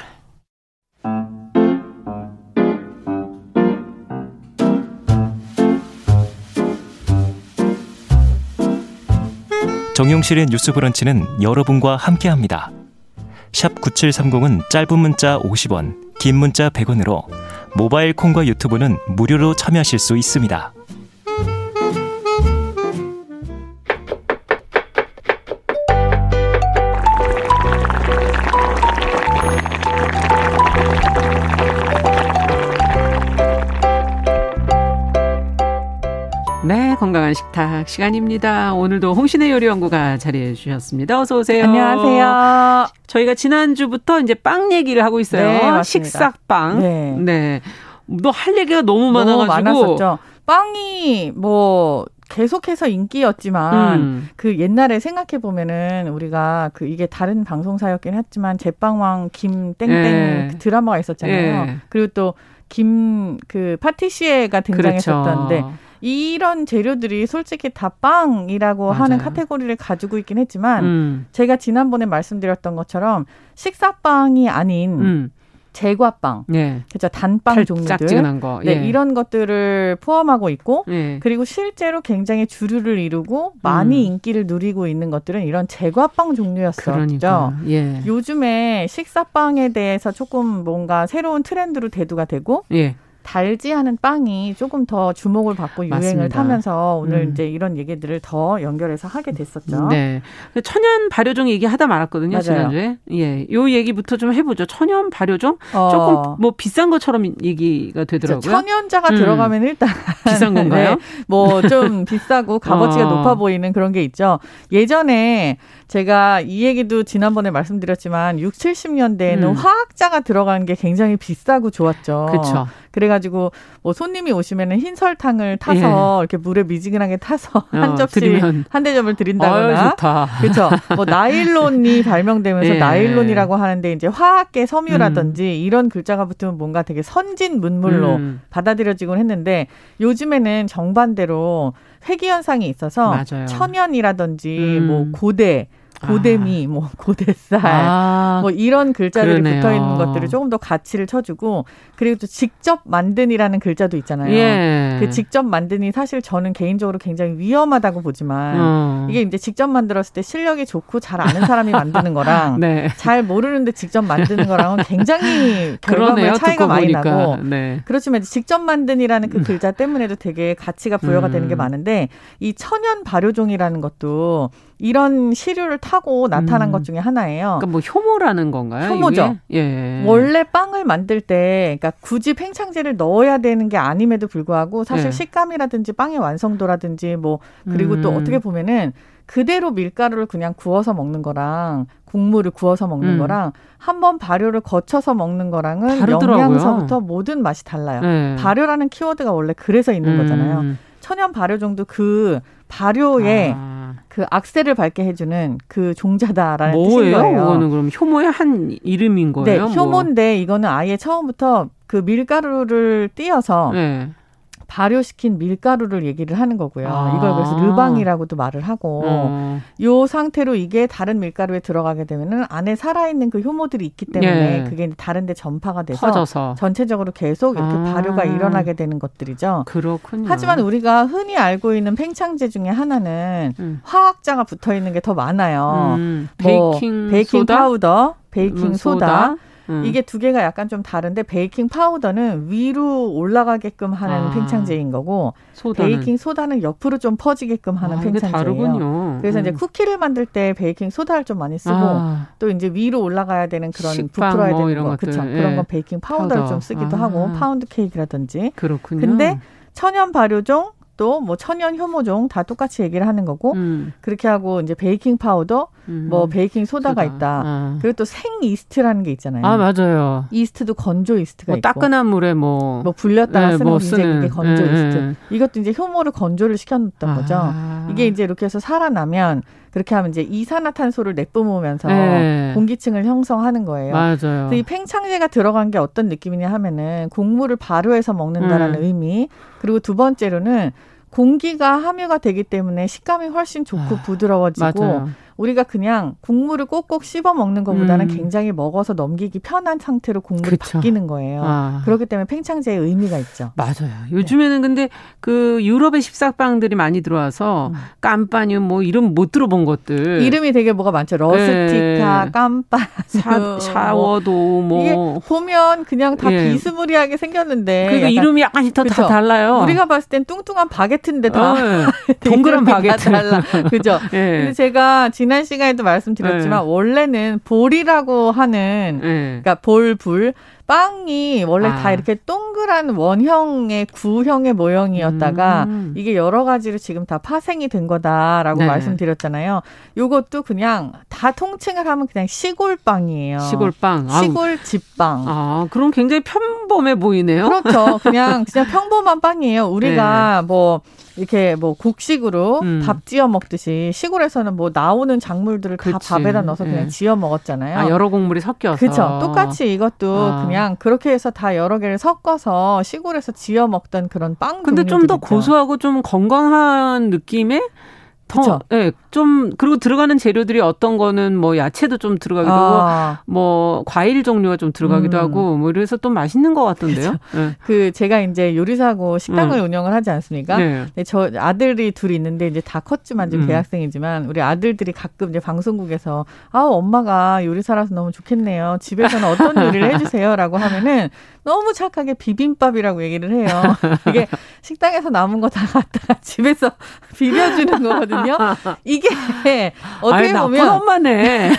C: 정용실의 뉴스 브런치는 여러분과 함께합니다. 샵 9730은 짧은 문자 50원, 긴 문자 100원으로 모바일 콩과 유튜브는 무료로 참여하실 수 있습니다.
B: 건강한 식탁 시간입니다. 오늘도 홍신의 요리 연구가 자리해 주셨습니다. 어서 오세요.
G: 안녕하세요.
B: 저희가 지난주부터 이제 빵 얘기를 하고 있어요. 네, 식사빵. 네. 네. 너 할 얘기가 너무 많아 가지고.
G: 많았었죠. 빵이 뭐 계속해서 인기였지만 음. 그 옛날에 생각해 보면은 우리가 그 이게 다른 방송사였긴 했지만 제빵왕 김땡땡 예. 그 드라마가 있었잖아요. 예. 그리고 또 김 그 파티시에가 등장했었던데 그렇죠. 이런 재료들이 솔직히 다 빵이라고 맞아요. 하는 카테고리를 가지고 있긴 했지만 음. 제가 지난번에 말씀드렸던 것처럼 식사빵이 아닌 음. 제과빵, 네. 그죠 단빵 종류들, 거. 네, 예. 이런 것들을 포함하고 있고, 예. 그리고 실제로 굉장히 주류를 이루고 많이 음. 인기를 누리고 있는 것들은 이런 제과빵 종류였었죠. 그러니까. 예. 요즘에 식사빵에 대해서 조금 뭔가 새로운 트렌드로 대두가 되고, 예. 달지 않은 빵이 조금 더 주목을 받고 유행을 맞습니다. 타면서 오늘 음. 이제 이런 얘기들을 더 연결해서 하게 됐었죠.
B: 네. 천연 발효종 얘기하다 말았거든요, 맞아요. 지난주에. 예. 요 얘기부터 좀 해보죠. 천연 발효종? 어. 조금 뭐 비싼 것처럼 얘기가 되더라고요.
G: 천연자가 음. 들어가면 일단.
B: 비싼 건가요? 네.
G: 뭐좀 비싸고 값어치가 어. 높아 보이는 그런 게 있죠. 예전에 제가 이 얘기도 지난번에 말씀드렸지만 6, 70년대에는 음. 화학자가 들어가는 게 굉장히 비싸고 좋았죠.
B: 그렇죠.
G: 그래가지고 뭐 손님이 오시면은 흰 설탕을 타서 예. 이렇게 물에 미지근하게 타서 어, 한 접시 드리면. 한 대접을 드린다거나 그렇죠. 뭐 나일론이 발명되면서 예. 나일론이라고 하는데 이제 화학계 섬유라든지 음. 이런 글자가 붙으면 뭔가 되게 선진 문물로 음. 받아들여지곤 했는데 요즘에는 정반대로 회귀 현상이 있어서 맞아요. 천연이라든지 음. 뭐 고대 고대미, 아. 뭐 고대살, 아. 뭐 이런 글자들이 그러네요. 붙어 있는 것들을 조금 더 가치를 쳐주고 그리고 또 직접 만든이라는 글자도 있잖아요. 예. 그 직접 만든이 사실 저는 개인적으로 굉장히 위험하다고 보지만 어. 이게 이제 직접 만들었을 때 실력이 좋고 잘 아는 사람이 만드는 거랑 네. 잘 모르는데 직접 만드는 거랑은 굉장히 결과물 차이가 많이 보니까. 나고 네. 그렇지만 직접 만든이라는 그 글자 때문에도 되게 가치가 부여가 음. 되는 게 많은데 이 천연 발효종이라는 것도 이런 시류를 타고 나타난 음. 것 중에 하나예요.
B: 그러니까 뭐 효모라는 건가요?
G: 효모죠. 예. 원래 빵을 만들 때 그러니까 굳이 팽창제를 넣어야 되는 게 아님에도 불구하고 사실 예. 식감이라든지 빵의 완성도라든지 뭐 그리고 음. 또 어떻게 보면은 그대로 밀가루를 그냥 구워서 먹는 거랑 국물을 구워서 먹는 음. 거랑 한 번 발효를 거쳐서 먹는 거랑은 다르더라고요. 영양서부터 모든 맛이 달라요. 네. 발효라는 키워드가 원래 그래서 있는 음. 거잖아요. 천연 발효종도 그 발효에 아. 그 악셀을 밟게 해주는 그 종자다라는 뭐예요? 뜻인 거예요.
B: 그거는 그럼 효모의 한 이름인 거예요?
G: 네, 효모인데 뭐. 이거는 아예 처음부터 그 밀가루를 띄어서 네. 발효시킨 밀가루를 얘기를 하는 거고요. 아. 이걸 그래서 levain이라고도 말을 하고 어. 요 상태로 이게 다른 밀가루에 들어가게 되면은 안에 살아있는 그 효모들이 있기 때문에 예. 그게 다른 데 전파가 돼서 퍼져서. 전체적으로 계속 이렇게 아. 발효가 일어나게 되는 것들이죠.
B: 그렇군요.
G: 하지만 우리가 흔히 알고 있는 팽창제 중에 하나는 음. 화학 자가 붙어 있는 게 더 많아요. 음.
B: 뭐 베이킹,
G: 베이킹
B: 소다?
G: 파우더, 베이킹 음, 소다, 음. 이게 두 개가 약간 좀 다른데 베이킹 파우더는 위로 올라가게끔 하는 아. 팽창제인 거고 소다는. 베이킹 소다는 옆으로 좀 퍼지게끔 하는 아, 팽창제예요. 그래서 음. 이제 쿠키를 만들 때 베이킹 소다를 좀 많이 쓰고 아. 또 이제 위로 올라가야 되는 그런 부풀어야 뭐 되는 거 그렇죠. 예. 그런 건 베이킹 파우더를 파우더. 좀 쓰기도 하고 아. 파운드 케이크라든지.
B: 그렇군요.
G: 근데 천연 발효종 또 뭐 천연 효모종 다 똑같이 얘기를 하는 거고 음. 그렇게 하고 이제 베이킹 파우더 음. 뭐 베이킹 소다가 소다. 있다. 아. 그리고 또 생 이스트라는 게 있잖아요.
B: 아 맞아요.
G: 이스트도 건조 이스트가
B: 뭐
G: 있고
B: 따끈한 물에
G: 뭐뭐 불렸다가 네, 쓰는 뭐 쓰는 게 건조 네, 이스트. 네. 이것도 이제 효모를 건조를 시켜놓던 아. 거죠. 이게 이제 이렇게 해서 살아나면 그렇게 하면 이제 이산화탄소를 내뿜으면서 네. 공기층을 형성하는 거예요.
B: 맞아요.
G: 그래서 이 팽창제가 들어간 게 어떤 느낌이냐 하면은 곡물을 발효해서 먹는다라는 음. 의미. 그리고 두 번째로는 공기가 함유가 되기 때문에 식감이 훨씬 좋고 아, 부드러워지고 맞아요. 우리가 그냥 국물을 꼭꼭 씹어 먹는 것보다는 음. 굉장히 먹어서 넘기기 편한 상태로 국물이 그쵸. 바뀌는 거예요. 아. 그렇기 때문에 팽창제의 의미가 있죠.
B: 맞아요. 요즘에는 네. 근데 그 유럽의 식사빵들이 많이 들어와서 음. 깜빠뉴 뭐 이름 못 들어본 것들
G: 이름이 되게 뭐가 많죠. 러스티카, 네. 깜빠뉴,
B: 샤, 샤워도 뭐
G: 이게 보면 그냥 다 네. 비스무리하게 생겼는데
B: 그러니까 이름이 약간씩 더다 달라요.
G: 우리가 봤을 땐 뚱뚱한 바게트인데 다 어, 네.
B: 동그란 바게트
G: 달라. 그죠? 네. 근데 제가 지난 시간에도 말씀드렸지만 네. 원래는 볼이라고 하는 네. 그러니까 볼 불 빵이 원래 아. 다 이렇게 동그란 원형의 구형의 모형이었다가 음. 이게 여러 가지로 지금 다 파생이 된 거다라고 네. 말씀드렸잖아요. 요것도 그냥 다 통칭을 하면 그냥 시골빵이에요.
B: 시골빵.
G: 시골 집빵.
B: 아, 그럼 굉장히 편범해 보이네요.
G: 그렇죠. 그냥 그냥 평범한 빵이에요. 우리가 네. 뭐 이렇게 뭐 곡식으로 음. 밥 지어 먹듯이 시골에서는 뭐 나오는 작물들을 그치. 다 밥에다 넣어서 그냥 네. 지어 먹었잖아요.
B: 아, 여러 곡물이 섞여서.
G: 그렇죠. 똑같이 이것도 아. 그냥 그렇게 해서 다 여러 개를 섞어서 시골에서 지어 먹던 그런 빵
B: 근데 좀 더 고소하고 좀 건강한 느낌의 더, 예, 네, 좀, 그리고 들어가는 재료들이 어떤 거는 뭐 야채도 좀 들어가기도 아. 하고, 뭐 과일 종류가 좀 들어가기도 음. 하고, 뭐 이래서 또 맛있는 것 같던데요.
G: 네. 그 제가 이제 요리사고 식당을 음. 운영을 하지 않습니까? 네. 저 아들이 둘이 있는데 이제 다 컸지만 지금 음. 대학생이지만 우리 아들들이 가끔 이제 방송국에서 아 엄마가 요리사라서 너무 좋겠네요. 집에서는 어떤 요리를 해주세요라고 하면은 너무 착하게 비빔밥이라고 얘기를 해요. 이게 식당에서 남은 거 다 갖다가 집에서 비벼주는 거거든요. 이게 어떻게 아니, 보면
B: 엄마네.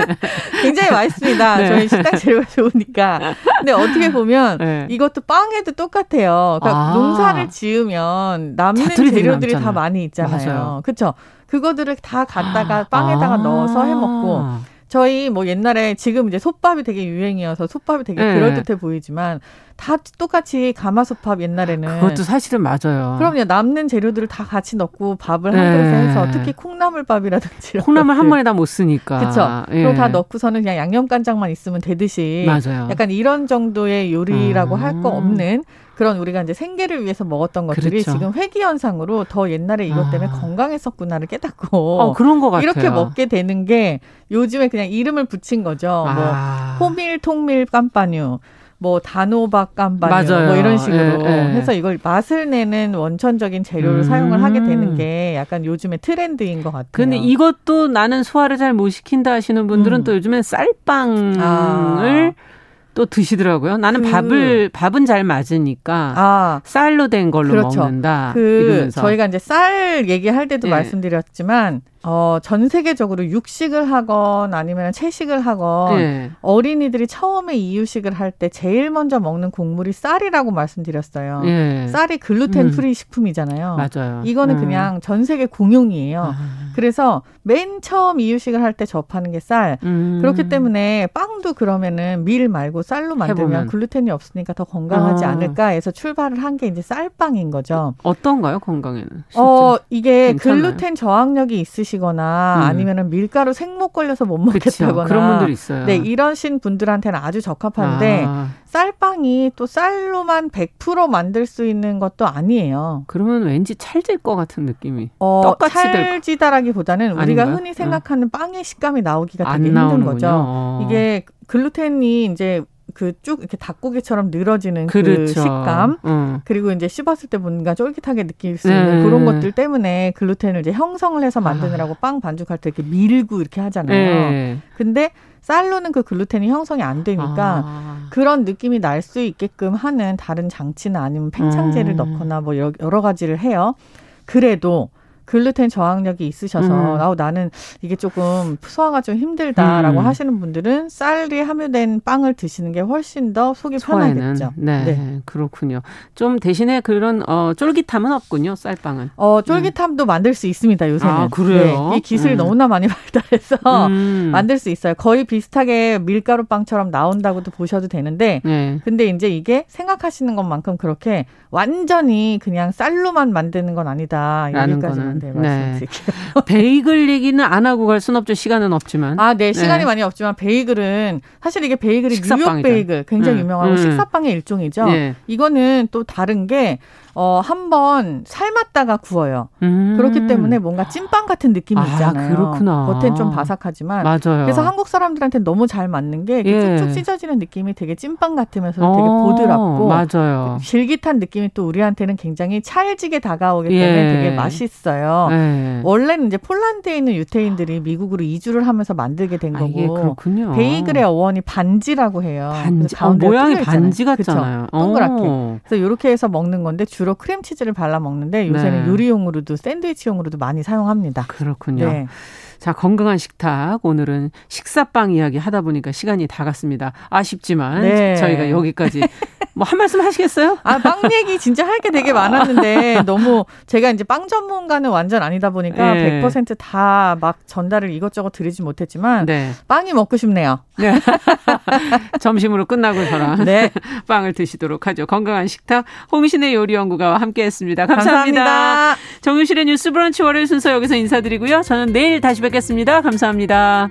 G: 굉장히 맛있습니다. 네. 저희 식당 재료가 좋으니까. 근데 어떻게 보면 네. 이것도 빵에도 똑같아요. 그러니까 아. 농사를 지으면 남는 재료들이 다 많이 있잖아요. 그렇죠? 그거들을 다 갖다가 빵에다가 아. 넣어서 해 먹고 저희 뭐 옛날에 지금 이제 솥밥이 되게 유행이어서 솥밥이 되게 네. 그럴듯해 보이지만 다 똑같이 가마솥밥 옛날에는
B: 그것도 사실은 맞아요.
G: 그럼요 남는 재료들을 다 같이 넣고 밥을 한 그릇에 네. 해서 특히 콩나물밥이라든지
B: 콩나물 한 번에 다못 쓰니까
G: 그렇죠. 예. 그리고 다 넣고서는 그냥 양념 간장만 있으면 되듯이 맞아요. 약간 이런 정도의 요리라고 음. 할거 없는 그런 우리가 이제 생계를 위해서 먹었던 것들이 그렇죠. 지금 회귀 현상으로 더 옛날에 이것 때문에 아. 건강했었구나를 깨닫고
B: 어, 그런 것 같아요.
G: 이렇게 먹게 되는 게 요즘에 그냥 이름을 붙인 거죠. 뭐 아. 뭐 호밀, 통밀, campagne. 뭐 단호박 campagne 뭐 이런 식으로 예, 예. 해서 이걸 맛을 내는 원천적인 재료를 음. 사용을 하게 되는 게 약간 요즘의 트렌드인 것 같아요.
B: 근데 이것도 나는 소화를 잘 못 시킨다 하시는 분들은 음. 또 요즘엔 쌀빵을 아. 또 드시더라고요. 나는 그, 밥을 밥은 잘 맞으니까 아, 쌀로 된 걸로 그렇죠. 먹는다.
G: 그 이러면서. 저희가 이제 쌀 얘기할 때도 네. 말씀드렸지만 어, 전 세계적으로 육식을 하건 아니면 채식을 하건 네. 어린이들이 처음에 이유식을 할 때 제일 먼저 먹는 곡물이 쌀이라고 말씀드렸어요. 네. 쌀이 gluten free 음. 식품이잖아요.
B: 맞아요.
G: 이거는 음. 그냥 전 세계 공용이에요. 아. 그래서 맨 처음 이유식을 할 때 접하는 게 쌀. 음. 그렇기 때문에 빵도 그러면은 밀 말고 쌀로 만들면 해보면. 글루텐이 없으니까 더 건강하지 아. 않을까 해서 출발을 한 게 이제 쌀빵인 거죠.
B: 어떤가요, 건강에는?
G: 실제? 어, 이게 괜찮아요? 글루텐 저항력이 있으 시 드시거나 음. 아니면은 밀가루 생목 걸려서 못 먹겠다거나
B: 그쵸, 그런 분들 있어요.
G: 네, 이러신 분들한테는 아주 적합한데 아. 쌀빵이 또 쌀로만 100% 만들 수 있는 것도 아니에요.
B: 그러면 왠지 찰질 것 같은 느낌이.
G: 어, 똑같이 찰지다라기보다는 우리가 아닌가요? 흔히 생각하는 어. 빵의 식감이 나오기가 되게 힘든. 거죠. 어. 이게 글루텐이 이제 그쭉 이렇게 닭고기처럼 늘어지는 그 그렇죠. 그 식감 음. 그리고 이제 씹었을 때 뭔가 쫄깃하게 느낄 수 있는 네. 그런 것들 때문에 글루텐을 이제 형성을 해서 만드느라고 아. 빵 반죽할 때 이렇게 밀고 이렇게 하잖아요. 네. 근데 쌀로는 그 글루텐이 형성이 안 되니까 아. 그런 느낌이 날 수 있게끔 하는 다른 장치나 아니면 팽창제를 음. 넣거나 뭐 여러, 여러 가지를 해요. 그래도 글루텐 저항력이 있으셔서 음. 아우 나는 이게 조금 소화가 좀 힘들다라고 음. 하시는 분들은 쌀이 함유된 빵을 드시는 게 훨씬 더 속이 소화에는. 편하겠죠.
B: 네, 네, 그렇군요. 좀 대신에 그런 어, 쫄깃함은 없군요. 쌀빵은.
G: 어, 쫄깃함도 음. 만들 수 있습니다. 요새는. 아,
B: 그래요?
G: 네, 이 기술이 음. 너무나 많이 발달해서 음. 만들 수 있어요. 거의 비슷하게 밀가루 빵처럼 나온다고도 보셔도 되는데 네. 근데 이제 이게 생각하시는 것만큼 그렇게 완전히 그냥 쌀로만 만드는 건 아니다. 여기까지 만 네, 말씀드릴게요.
B: 네. 베이글 얘기는 안 하고 갈 순 없죠. 시간은 없지만.
G: 아, 네. 시간이 네. 많이 없지만 베이글은 사실 이게 베이글이 식사빵이죠. 뉴욕 베이글 굉장히 네. 유명하고 음. 식사빵의 일종이죠. 네. 이거는 또 다른 게 어, 한 번 삶았다가 구워요. 음. 그렇기 때문에 뭔가 찐빵 같은 느낌이 아, 있잖아요.
B: 그렇구나.
G: 겉엔 좀 바삭하지만.
B: 맞아요.
G: 그래서 한국 사람들한테 너무 잘 맞는 게 예. 쭉쭉 찢어지는 느낌이 되게 찐빵 같으면서 어, 되게 보드랍고.
B: 맞아요.
G: 질깃한 느낌이 또 우리한테는 굉장히 찰지게 다가오기 때문에 예. 되게 맛있어요. 예. 원래는 이제 폴란드에 있는 유태인들이 미국으로 이주를 하면서 만들게 된 아, 거고.
B: 아, 그렇군요.
G: 베이글의 어원이 반지라고 해요.
B: 반지. 어, 모양이 반지 같잖아요.
G: 그쵸? 동그랗게. 오. 그래서 이렇게 해서 먹는 건데 주로 크림치즈를 발라 먹는데 요새는 네. 요리용으로도 샌드위치용으로도 많이 사용합니다.
B: 그렇군요. 네. 자, 건강한 식탁. 오늘은 식사빵 이야기 하다 보니까 시간이 다 갔습니다. 아쉽지만 네. 저희가 여기까지 뭐 한 말씀 하시겠어요?
G: 아, 빵 얘기 진짜 할 게 되게 많았는데 너무 제가 이제 빵 전문가는 완전 아니다 보니까 네. 100%다 막 전달을 이것저것 드리지 못했지만 네. 빵이 먹고 싶네요. 네.
B: 점심으로 끝나고 저랑 네. 빵을 드시도록 하죠. 건강한 식탁 홍신의 요리연구가와 함께했습니다. 감사합니다. 감사합니다. 정유실의 뉴스 브런치 월요일 순서 여기서 인사드리고요. 저는 내일 다시 뵙겠습니다. 감사합니다.